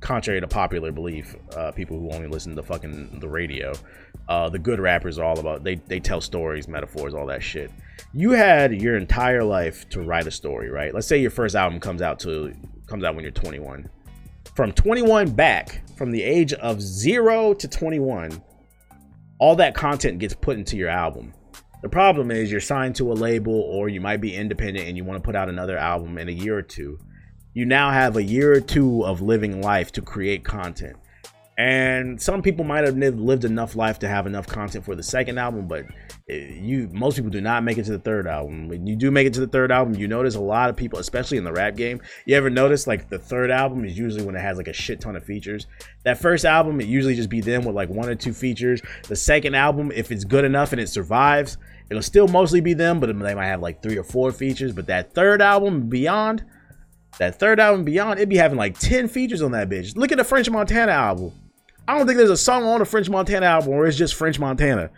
contrary to popular belief, uh, people who only listen to fucking the radio, uh, the good rappers are all about they they tell stories, metaphors, all that shit. You had your entire life to write a story, right? Let's say your first album comes out to comes out when you're 21. From 21 back, from the age of zero to 21, all that content gets put into your album the problem is you're signed to a label or you might be independent and you want to put out another album in a year or two. You now have a year or two of living life to create content. And some people might have lived enough life to have enough content for the second album, but eh, you most people do not make it to the third album. When you do make it to the third album, you notice a lot of people, especially in the rap game. You ever notice like the third album is usually when it has like a shit ton of features. That first album, it usually just be them with like one or two features. The second album, if it's good enough and it survives, it'll still mostly be them, but they might have like three or four features. But that third album, Beyond, that third album, Beyond, it'd be having like 10 features on that bitch. Look at the French Montana album. I don't think there's a song on the French Montana album where it's just French Montana.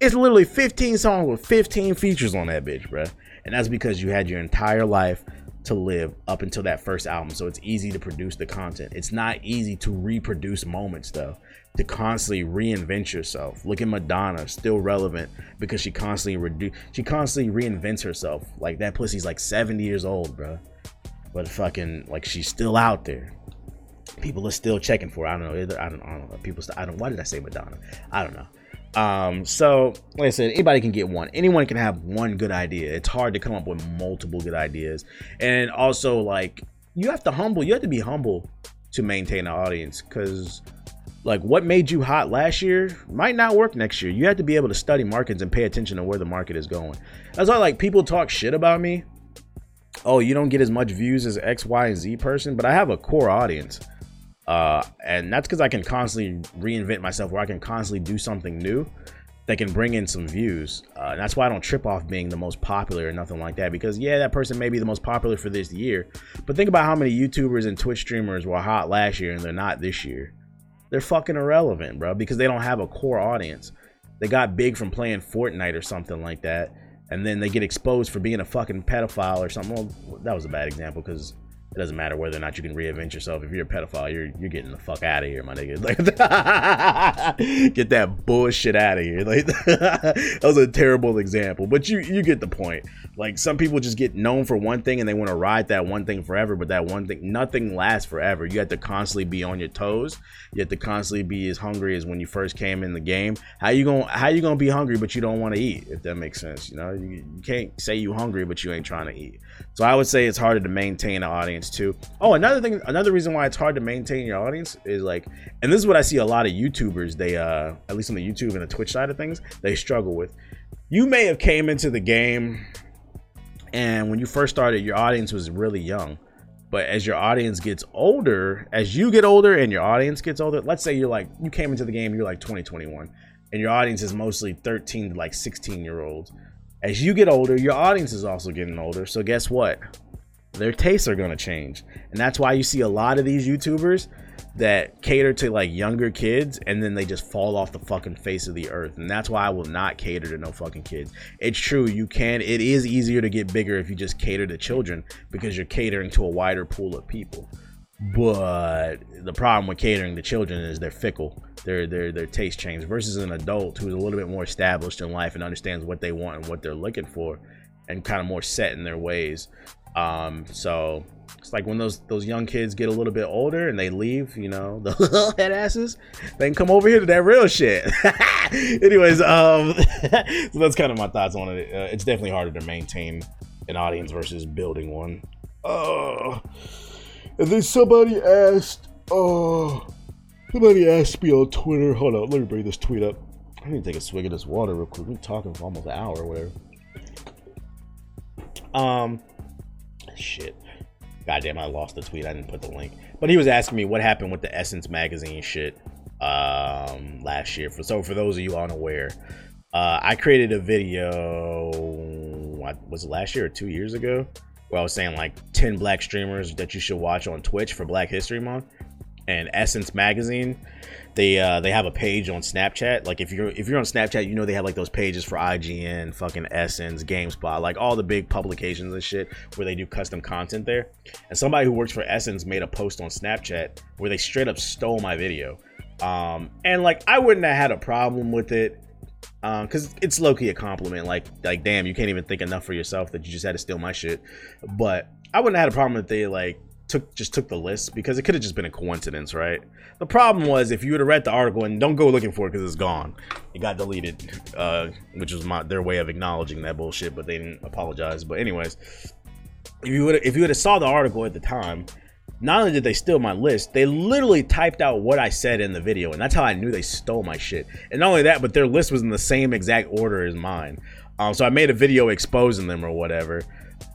It's literally 15 songs with 15 features on that bitch, bruh. And that's because you had your entire life to live up until that first album. So it's easy to produce the content. It's not easy to reproduce moments though. To constantly reinvent yourself. Look at Madonna, still relevant because she constantly redu- she constantly reinvents herself. Like that pussy's like 70 years old, bro. But fucking like she's still out there people are still checking for. I don't know. I don't. I don't know. People. I don't. Why did I say Madonna? I don't know. Um, so like I said, anybody can get one. Anyone can have one good idea. It's hard to come up with multiple good ideas. And also, like, you have to humble. You have to be humble to maintain an audience because like what made you hot last year might not work next year. You have to be able to study markets and pay attention to where the market is going. That's why like people talk shit about me. Oh, you don't get as much views as X, Y, and Z person, but I have a core audience. Uh, and that's because I can constantly reinvent myself, where I can constantly do something new that can bring in some views. Uh, and that's why I don't trip off being the most popular or nothing like that. Because yeah, that person may be the most popular for this year, but think about how many YouTubers and Twitch streamers were hot last year and they're not this year. They're fucking irrelevant, bro, because they don't have a core audience. They got big from playing Fortnite or something like that, and then they get exposed for being a fucking pedophile or something. Well, that was a bad example because it doesn't matter whether or not you can reinvent yourself. If you're a pedophile, you're you're getting the fuck out of here, my nigga. [LAUGHS] Like, [LAUGHS] get that bullshit out of here. [LAUGHS] Like that was a terrible example, but you you get the point. Like some people just get known for one thing and they want to ride that one thing forever, but that one thing, nothing lasts forever. You have to constantly be on your toes. You have to constantly be as hungry as when you first came in the game. How you gonna how you gonna be hungry but you don't want to eat? If that makes sense, you know, you, you can't say you hungry but you ain't trying to eat. So I would say it's harder to maintain an audience too. Oh, another thing, another reason why it's hard to maintain your audience is like, and this is what I see a lot of YouTubers. They uh, at least on the YouTube and the Twitch side of things, they struggle with. You may have came into the game and when you first started your audience was really young but as your audience gets older as you get older and your audience gets older let's say you're like you came into the game you're like 2021 and your audience is mostly 13 to like 16 year olds as you get older your audience is also getting older so guess what their tastes are going to change. And that's why you see a lot of these youtubers that cater to like younger kids and then they just fall off the fucking face of the earth. And that's why i will not cater to no fucking kids. It's true you can it is easier to get bigger if you just cater to children because you're catering to a wider pool of people. But the problem with catering to children is they're fickle. Their their their taste change versus an adult who's a little bit more established in life and understands what they want and what they're looking for and kind of more set in their ways um so it's like when those those young kids get a little bit older and they leave, you know, [LAUGHS] the head asses, they can come over here to that real shit. [LAUGHS] Anyways, um, [LAUGHS] so that's kind of my thoughts on it. Uh, it's definitely harder to maintain an audience versus building one. Oh, and then somebody asked, oh, somebody asked me on Twitter. Hold on, let me bring this tweet up. I need to take a swig of this water real quick. We're talking for almost an hour or whatever. Um, shit. Goddamn, I lost the tweet. I didn't put the link. But he was asking me what happened with the Essence magazine shit um, last year. For so for those of you unaware, uh, I created a video. What was it last year or two years ago? Where I was saying like ten black streamers that you should watch on Twitch for Black History Month, and Essence magazine they uh they have a page on Snapchat. Like if you're if you're on Snapchat, you know they have like those pages for IGN, fucking Essence, GameSpot, like all the big publications and shit where they do custom content there. And somebody who works for Essence made a post on Snapchat where they straight up stole my video. Um and like I wouldn't have had a problem with it um because it's low-key a compliment like like damn you can't even think enough for yourself that you just had to steal my shit but i wouldn't have had a problem if they like took just took the list because it could have just been a coincidence, right? The problem was if you would have read the article and don't go looking for it because it's gone, it got deleted, uh, which was my their way of acknowledging that bullshit, but they didn't apologize. But anyways, if you would if you would have saw the article at the time, not only did they steal my list, they literally typed out what I said in the video, and that's how I knew they stole my shit. And not only that, but their list was in the same exact order as mine. Um, so I made a video exposing them or whatever.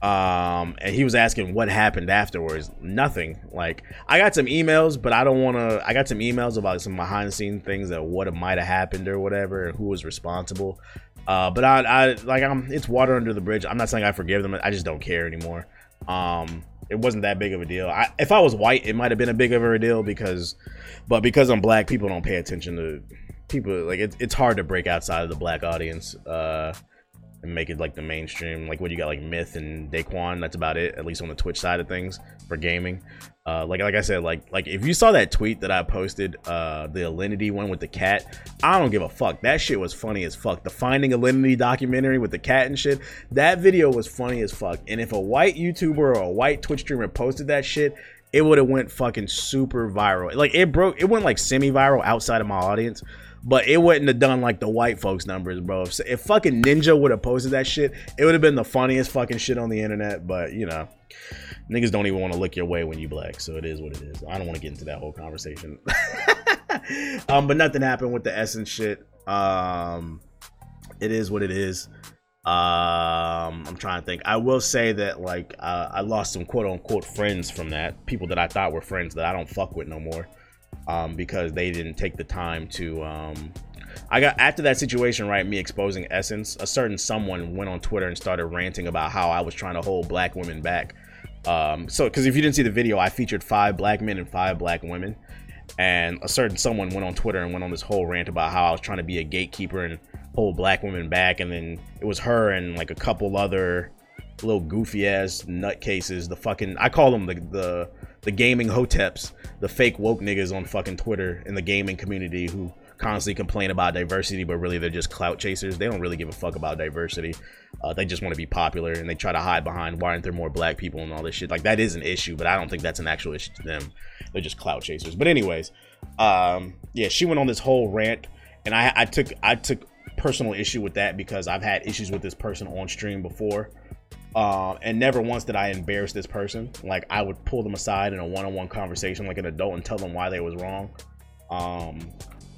Um, and he was asking what happened afterwards. Nothing. Like I got some emails, but I don't want to. I got some emails about some behind the scene things that what might have happened or whatever, and who was responsible. Uh, but I, I like I'm. It's water under the bridge. I'm not saying I forgive them. I just don't care anymore. Um, it wasn't that big of a deal. I, if I was white, it might have been a big of a deal because, but because I'm black, people don't pay attention to people. Like it's it's hard to break outside of the black audience. Uh, and make it like the mainstream. Like what you got like Myth and Daequan. That's about it, at least on the Twitch side of things for gaming. Uh, like like I said, like like if you saw that tweet that I posted, uh, the Alinity one with the cat, I don't give a fuck. That shit was funny as fuck. The Finding Alinity documentary with the cat and shit, that video was funny as fuck. And if a white YouTuber or a white Twitch streamer posted that shit, it would have went fucking super viral. Like it broke, it went like semi-viral outside of my audience but it wouldn't have done like the white folks numbers, bro. If, if fucking Ninja would have posted that shit, it would have been the funniest fucking shit on the internet. But you know, niggas don't even want to look your way when you black, so it is what it is. I don't want to get into that whole conversation. [LAUGHS] um, but nothing happened with the essence shit. Um, it is what it is. Um, I'm trying to think. I will say that like uh, I lost some quote unquote friends from that. People that I thought were friends that I don't fuck with no more um, because they didn't take the time to. Um, I got after that situation, right? Me exposing Essence, a certain someone went on Twitter and started ranting about how I was trying to hold black women back. Um, so, because if you didn't see the video, I featured five black men and five black women, and a certain someone went on Twitter and went on this whole rant about how I was trying to be a gatekeeper and hold black women back, and then it was her and like a couple other little goofy ass nutcases. The fucking I call them the the the gaming hoteps, the fake woke niggas on fucking Twitter in the gaming community who constantly complain about diversity, but really they're just clout chasers. They don't really give a fuck about diversity. Uh, they just want to be popular and they try to hide behind why aren't there more black people and all this shit. Like that is an issue, but I don't think that's an actual issue to them. They're just clout chasers. But anyways, um, yeah, she went on this whole rant, and I, I took I took personal issue with that because I've had issues with this person on stream before. Uh, and never once did I embarrass this person. Like I would pull them aside in a one-on-one conversation, like an adult, and tell them why they was wrong. Um,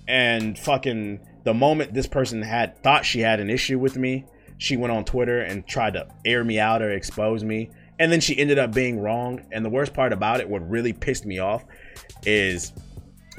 and fucking the moment this person had thought she had an issue with me, she went on Twitter and tried to air me out or expose me, and then she ended up being wrong. And the worst part about it, what really pissed me off, is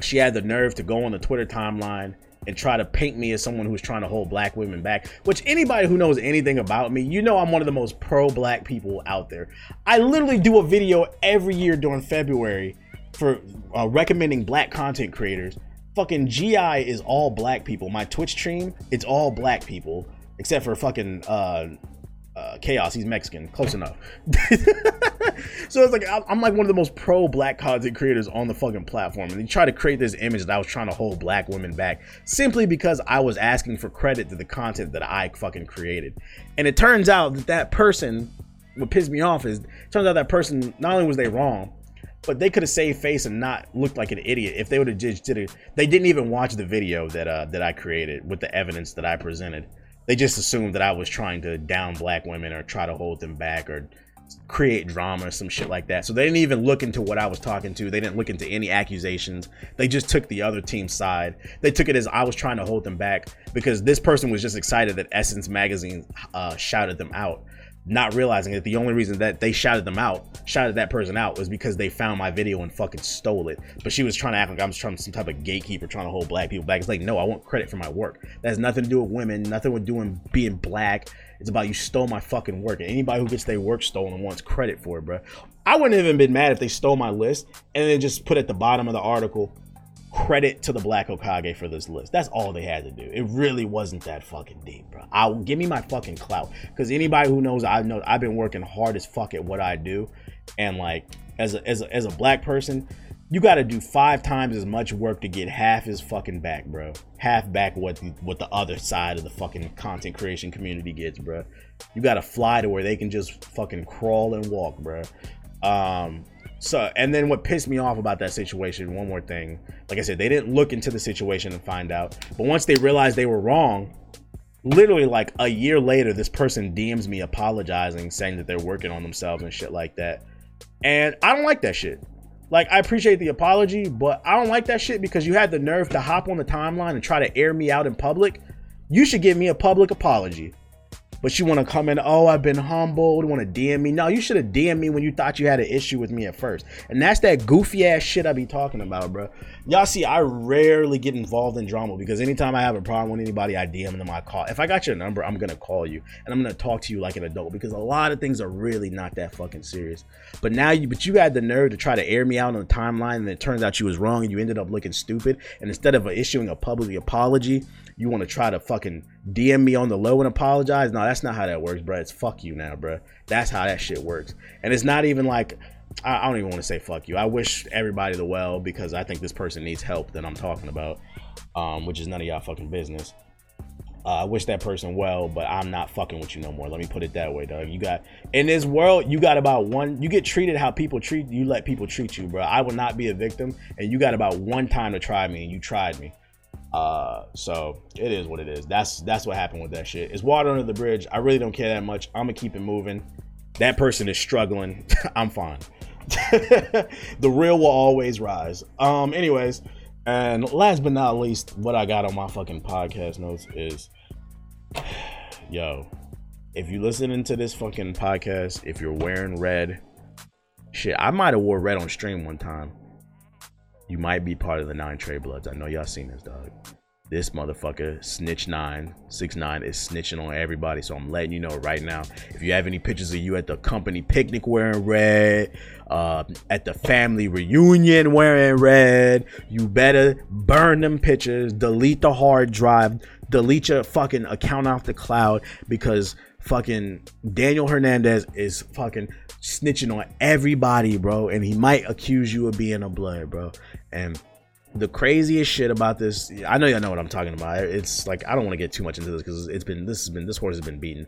she had the nerve to go on the Twitter timeline and try to paint me as someone who's trying to hold black women back. Which anybody who knows anything about me, you know I'm one of the most pro black people out there. I literally do a video every year during February for uh, recommending black content creators. Fucking GI is all black people. My Twitch stream, it's all black people except for fucking uh, uh, Chaos. He's Mexican. Close enough. [LAUGHS] so it's like I'm like one of the most pro black content creators on the fucking platform, and he tried to create this image that I was trying to hold black women back simply because I was asking for credit to the content that I fucking created. And it turns out that that person, what pissed me off is, turns out that person not only was they wrong, but they could have saved face and not looked like an idiot if they would have just did it. They didn't even watch the video that uh, that I created with the evidence that I presented they just assumed that I was trying to down black women or try to hold them back or create drama or some shit like that. So they didn't even look into what I was talking to. They didn't look into any accusations. They just took the other team's side. They took it as I was trying to hold them back because this person was just excited that Essence Magazine uh, shouted them out not realizing that the only reason that they shouted them out, shouted that person out, was because they found my video and fucking stole it. But she was trying to act like I'm trying some type of gatekeeper trying to hold black people back. It's like, no, I want credit for my work. That has nothing to do with women, nothing with doing being black. It's about you stole my fucking work. And anybody who gets their work stolen wants credit for it, bro. I wouldn't have even been mad if they stole my list and then just put at the bottom of the article, credit to the Black Hokage for this list. That's all they had to do. It really wasn't that fucking deep, bro. I'll give me my fucking clout. Because anybody who knows I know I've been working hard as fuck at what I do. And like as a as a, as a black person, you got to do five times as much work to get half his fucking back, bro. Half back what the, what the other side of the fucking content creation community gets, bro. You got to fly to where they can just fucking crawl and walk, bro. Um, so, and then what pissed me off about that situation, one more thing. Like I said, they didn't look into the situation and find out. But once they realized they were wrong, literally like a year later, this person DMs me apologizing, saying that they're working on themselves and shit like that. And I don't like that shit. Like, I appreciate the apology, but I don't like that shit because you had the nerve to hop on the timeline and try to air me out in public. You should give me a public apology but you want to come in, oh, I've been humbled, want to DM me. No, you should have DM me when you thought you had an issue with me at first. And that's that goofy ass shit I be talking about, bro. Y'all see, I rarely get involved in drama because anytime I have a problem with anybody, I DM them, I call. If I got your number, I'm gonna call you and I'm gonna talk to you like an adult because a lot of things are really not that fucking serious. But now you, but you had the nerve to try to air me out on the timeline, and it turns out you was wrong, and you ended up looking stupid. And instead of issuing a public apology, you want to try to fucking DM me on the low and apologize. No, that's not how that works, bro. It's fuck you now, bro. That's how that shit works. And it's not even like I, don't even want to say fuck you. I wish everybody the well because I think this person needs help that I'm talking about, um, which is none of y'all fucking business. Uh, I wish that person well, but I'm not fucking with you no more. Let me put it that way, dog. You got in this world, you got about one. You get treated how people treat you. Let people treat you, bro. I will not be a victim, and you got about one time to try me, and you tried me. Uh, so it is what it is. That's that's what happened with that shit. It's water under the bridge. I really don't care that much. I'm gonna keep it moving. That person is struggling. [LAUGHS] I'm fine. [LAUGHS] the real will always rise. Um, anyways, and last but not least, what I got on my fucking podcast notes is, [SIGHS] yo, if you listening to this fucking podcast, if you're wearing red, shit, I might have wore red on stream one time you might be part of the Nine Trey Bloods. I know y'all seen this dog. This motherfucker, Snitch Nine, Six Nine, is snitching on everybody. So I'm letting you know right now. If you have any pictures of you at the company picnic wearing red, uh, at the family reunion wearing red, you better burn them pictures, delete the hard drive, delete your fucking account off the cloud because fucking Daniel Hernandez is fucking snitching on everybody, bro. And he might accuse you of being a blood, bro. And the craziest shit about this, I know y'all know what I'm talking about. It's like I don't want to get too much into this because it's been this has been this horse has been beaten.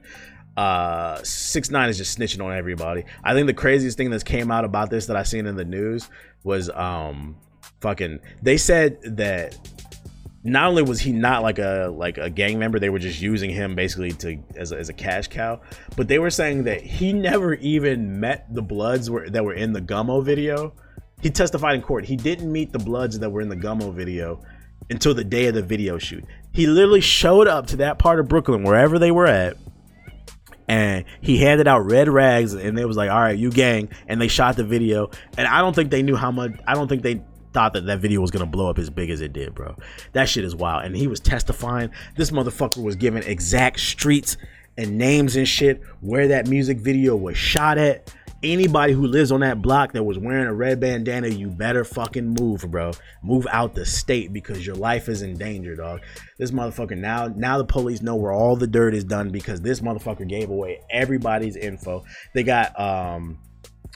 Uh, six nine is just snitching on everybody. I think the craziest thing that's came out about this that I seen in the news was um, fucking. They said that not only was he not like a like a gang member, they were just using him basically to as a, as a cash cow. But they were saying that he never even met the Bloods were, that were in the Gummo video. He testified in court. He didn't meet the Bloods that were in the Gummo video until the day of the video shoot. He literally showed up to that part of Brooklyn, wherever they were at, and he handed out red rags, and they was like, "All right, you gang," and they shot the video. And I don't think they knew how much. I don't think they thought that that video was gonna blow up as big as it did, bro. That shit is wild. And he was testifying. This motherfucker was giving exact streets and names and shit where that music video was shot at. Anybody who lives on that block that was wearing a red bandana, you better fucking move, bro. Move out the state because your life is in danger, dog. This motherfucker now, now the police know where all the dirt is done because this motherfucker gave away everybody's info. They got um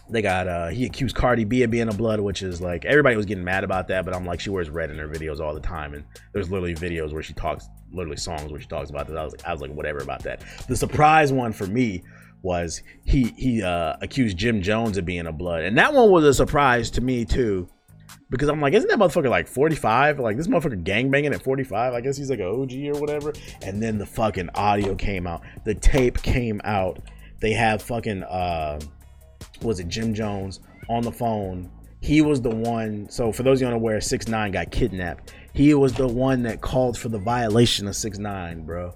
they got uh he accused Cardi B of being a blood, which is like everybody was getting mad about that, but I'm like she wears red in her videos all the time, and there's literally videos where she talks, literally songs where she talks about this. I was like, I was like, whatever about that. The surprise one for me was he he uh accused Jim Jones of being a blood, and that one was a surprise to me too. Because I'm like, isn't that motherfucker like 45? Like this motherfucker gangbanging at 45? I guess he's like an OG or whatever. And then the fucking audio came out. The tape came out. They have fucking uh was it Jim Jones on the phone. He was the one. So for those you unaware, six nine got kidnapped. He was the one that called for the violation of six nine, bro.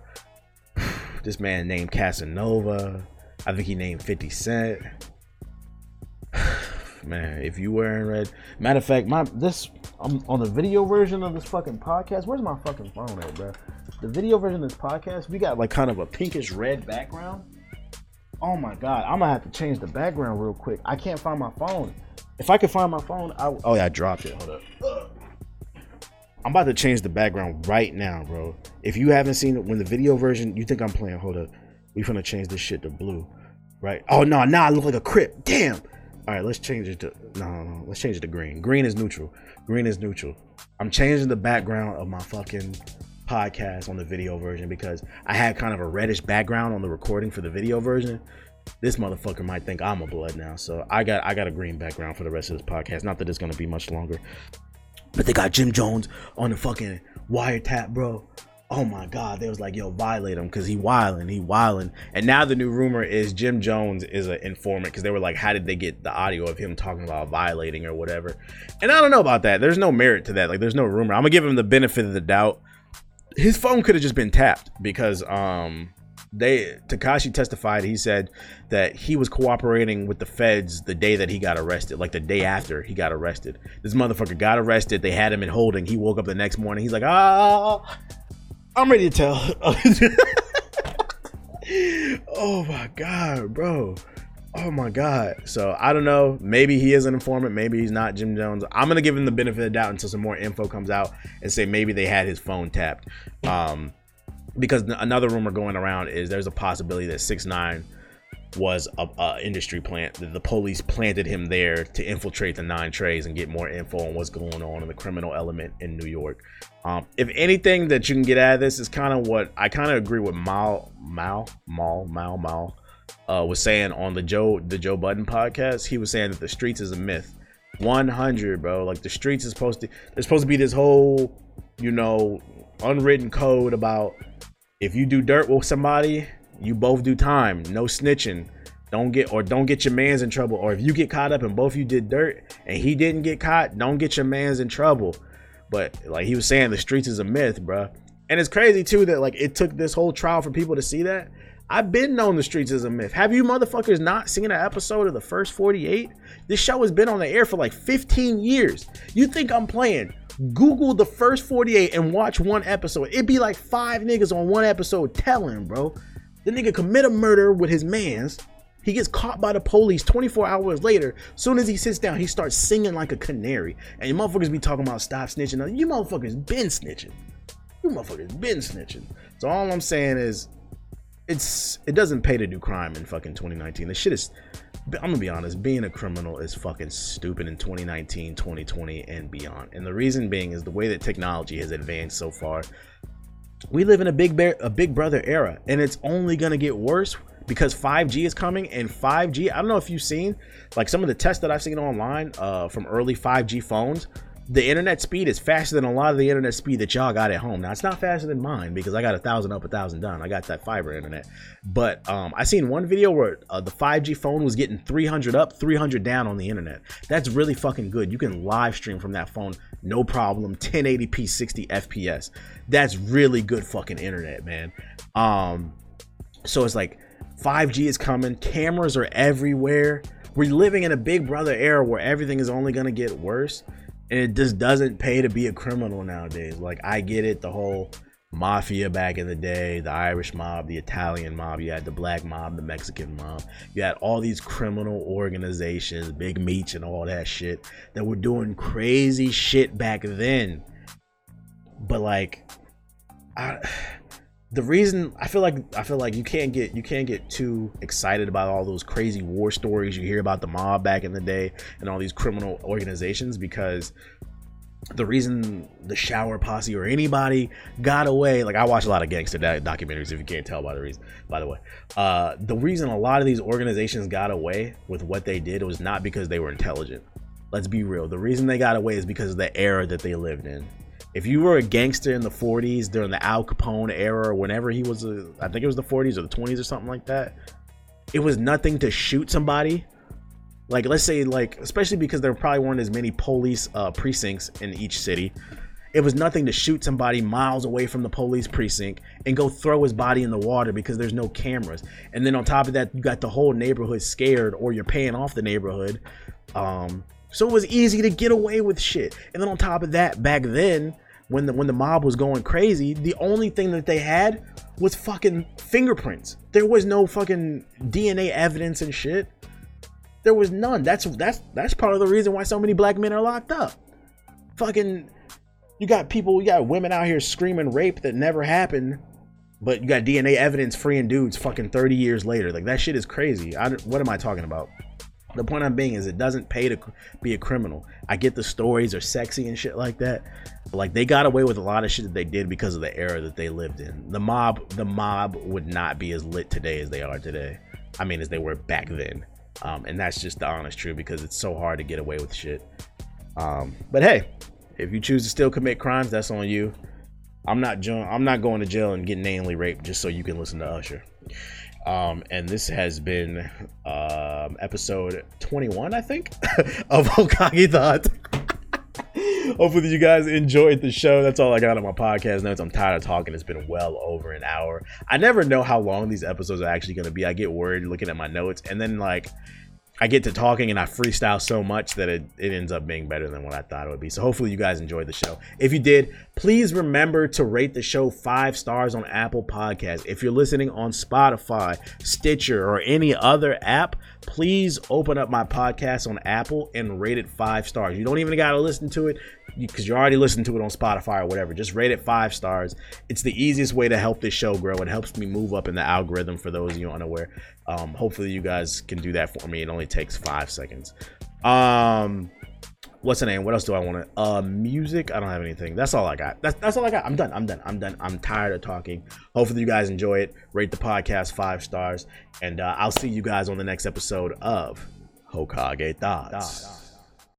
[SIGHS] this man named Casanova. I think he named Fifty Cent. [SIGHS] man, if you wearing red, matter of fact, my this I'm on the video version of this fucking podcast. Where's my fucking phone at, bro? The video version of this podcast, we got like kind of a pinkish red background Oh my god, I'm gonna have to change the background real quick. I can't find my phone. If I could find my phone, I oh yeah, I dropped it. Hold up. I'm about to change the background right now, bro. If you haven't seen it, when the video version, you think I'm playing. Hold up, we gonna change this shit to blue, right? Oh no, now I look like a crip. Damn. All right, let's change it to no, no, no. Let's change it to green. Green is neutral. Green is neutral. I'm changing the background of my fucking podcast on the video version because I had kind of a reddish background on the recording for the video version. This motherfucker might think I'm a blood now, so I got I got a green background for the rest of this podcast. Not that it's gonna be much longer, but they got Jim Jones on the fucking wiretap, bro. oh my god, they was like, yo, violate him because he wilding, he wilding. And now the new rumor is Jim Jones is an informant because they were like, how did they get the audio of him talking about violating or whatever? And I don't know about that. There's no merit to that. Like, there's no rumor. I'm gonna give him the benefit of the doubt. His phone could have just been tapped because um they Tekashi testified. He said that he was cooperating with the feds the day that he got arrested, like the day after he got arrested. This motherfucker got arrested. They had him in holding. He woke up the next morning. He's like, ah, I'm ready to tell. [LAUGHS] oh my god, bro. Oh my god. So I don't know. Maybe he is an informant. Maybe he's not Jim Jones. I'm gonna give him the benefit of the doubt until some more info comes out and say maybe they had his phone tapped. Um, because another rumor going around is there's a possibility that six nine was a, a, industry plant. The police planted him there to infiltrate the Nine Treys and get more info on what's going on in the criminal element in New York. Um, if anything that you can get out of this is kind of what I kind of agree with Mal Mal Mal Mal Mal uh, was saying on the Joe the Joe Budden podcast. He was saying that the streets is a myth. 100, bro. Like the streets is supposed to. There's supposed to be this whole, you know, unwritten code about if you do dirt with somebody, you both do time. No snitching. Don't get or don't get your man's in trouble. Or if you get caught up and both you did dirt and he didn't get caught, don't get your man's in trouble. But like he was saying, the streets is a myth, bro. And it's crazy too that like it took this whole trial for people to see that. I've been known the streets is a myth. Have you motherfuckers not seen an episode of the first 48? This show has been on the air for like 15 years. You think I'm playing? Google the first 48 and watch one episode. It'd be like five niggas on one episode telling, bro. The nigga commit a murder with his mans. He gets caught by the police 24 hours later. Soon as he sits down, he starts singing like a canary. And you motherfuckers be talking about stop snitching. You motherfuckers been snitching. You motherfuckers been snitching. So all I'm saying is, it's it doesn't pay to do crime in fucking 2019. This shit is. I'm gonna be honest. Being a criminal is fucking stupid in 2019, 2020, and beyond. And the reason being is the way that technology has advanced so far we live in a big bear, a big brother era and it's only going to get worse because 5G is coming and 5G I don't know if you've seen like some of the tests that I've seen online uh, from early 5G phones the internet speed is faster than a lot of the internet speed that y'all got at home. Now it's not faster than mine because I got a thousand up, a thousand down. I got that fiber internet. But um, I seen one video where uh, the 5G phone was getting 300 up, 300 down on the internet. That's really fucking good. You can live stream from that phone, no problem. 1080p, 60 FPS. That's really good fucking internet, man. Um, so it's like 5G is coming. Cameras are everywhere. We're living in a Big Brother era where everything is only gonna get worse it just doesn't pay to be a criminal nowadays. Like I get it, the whole mafia back in the day, the Irish mob, the Italian mob, you had the black mob, the Mexican mob, you had all these criminal organizations, Big Meech and all that shit that were doing crazy shit back then. But like I the reason I feel like I feel like you can't get you can't get too excited about all those crazy war stories you hear about the mob back in the day and all these criminal organizations because the reason the shower posse or anybody got away like i watch a lot of gangster documentaries if you can't tell by the reason by the way. Uh, the reason a lot of these organizations got away with what they did was not because they were intelligent. Let's be real. The reason they got away is because of the era that they lived in if you were a gangster in the 40s during the Al Capone era or whenever he was a, I think it was the 40s or the 20s or something like that, it was nothing to shoot somebody. Like let's say like especially because there probably weren't as many police uh, precincts in each city. It was nothing to shoot somebody miles away from the police precinct and go throw his body in the water because there's no cameras. And then on top of that, you got the whole neighborhood scared or you're paying off the neighborhood. Um, so it was easy to get away with shit. And then on top of that, back then, when the when the mob was going crazy, the only thing that they had was fucking fingerprints. There was no fucking DNA evidence and shit. There was none. That's that's that's part of the reason why so many black men are locked up. Fucking you got people, you got women out here screaming rape that never happened, but you got DNA evidence freeing dudes fucking 30 years later. Like that shit is crazy. I, what am I talking about? The point I'm being is it doesn't pay to be a criminal. I get the stories are sexy and shit like that. Like they got away with a lot of shit that they did because of the era that they lived in. The mob, the mob would not be as lit today as they are today. I mean, as they were back then. Um, and that's just the honest truth because it's so hard to get away with shit. Um, but hey, if you choose to still commit crimes, that's on you. I'm not I'm not going to jail and getting anally raped just so you can listen to Usher. Um, and this has been um, episode 21, I think, [LAUGHS] of Hokage Thoughts. Hopefully, you guys enjoyed the show. That's all I got on my podcast notes. I'm tired of talking. It's been well over an hour. I never know how long these episodes are actually going to be. I get worried looking at my notes, and then like I get to talking and I freestyle so much that it, it ends up being better than what I thought it would be. So hopefully you guys enjoyed the show. If you did, please remember to rate the show five stars on Apple Podcasts. If you're listening on Spotify, Stitcher, or any other app, please open up my podcast on Apple and rate it five stars. You don't even got to listen to it because you're already listened to it on Spotify or whatever. Just rate it five stars. It's the easiest way to help this show grow. It helps me move up in the algorithm for those of you unaware. Um, hopefully, you guys can do that for me. It only takes five seconds. Um, what's the name? What else do I want to? Uh, music. I don't have anything. That's all I got. That's that's all I got. I'm done. I'm done. I'm done. I'm tired of talking. Hopefully, you guys enjoy it. Rate the podcast five stars, and uh, I'll see you guys on the next episode of Hokage Thoughts.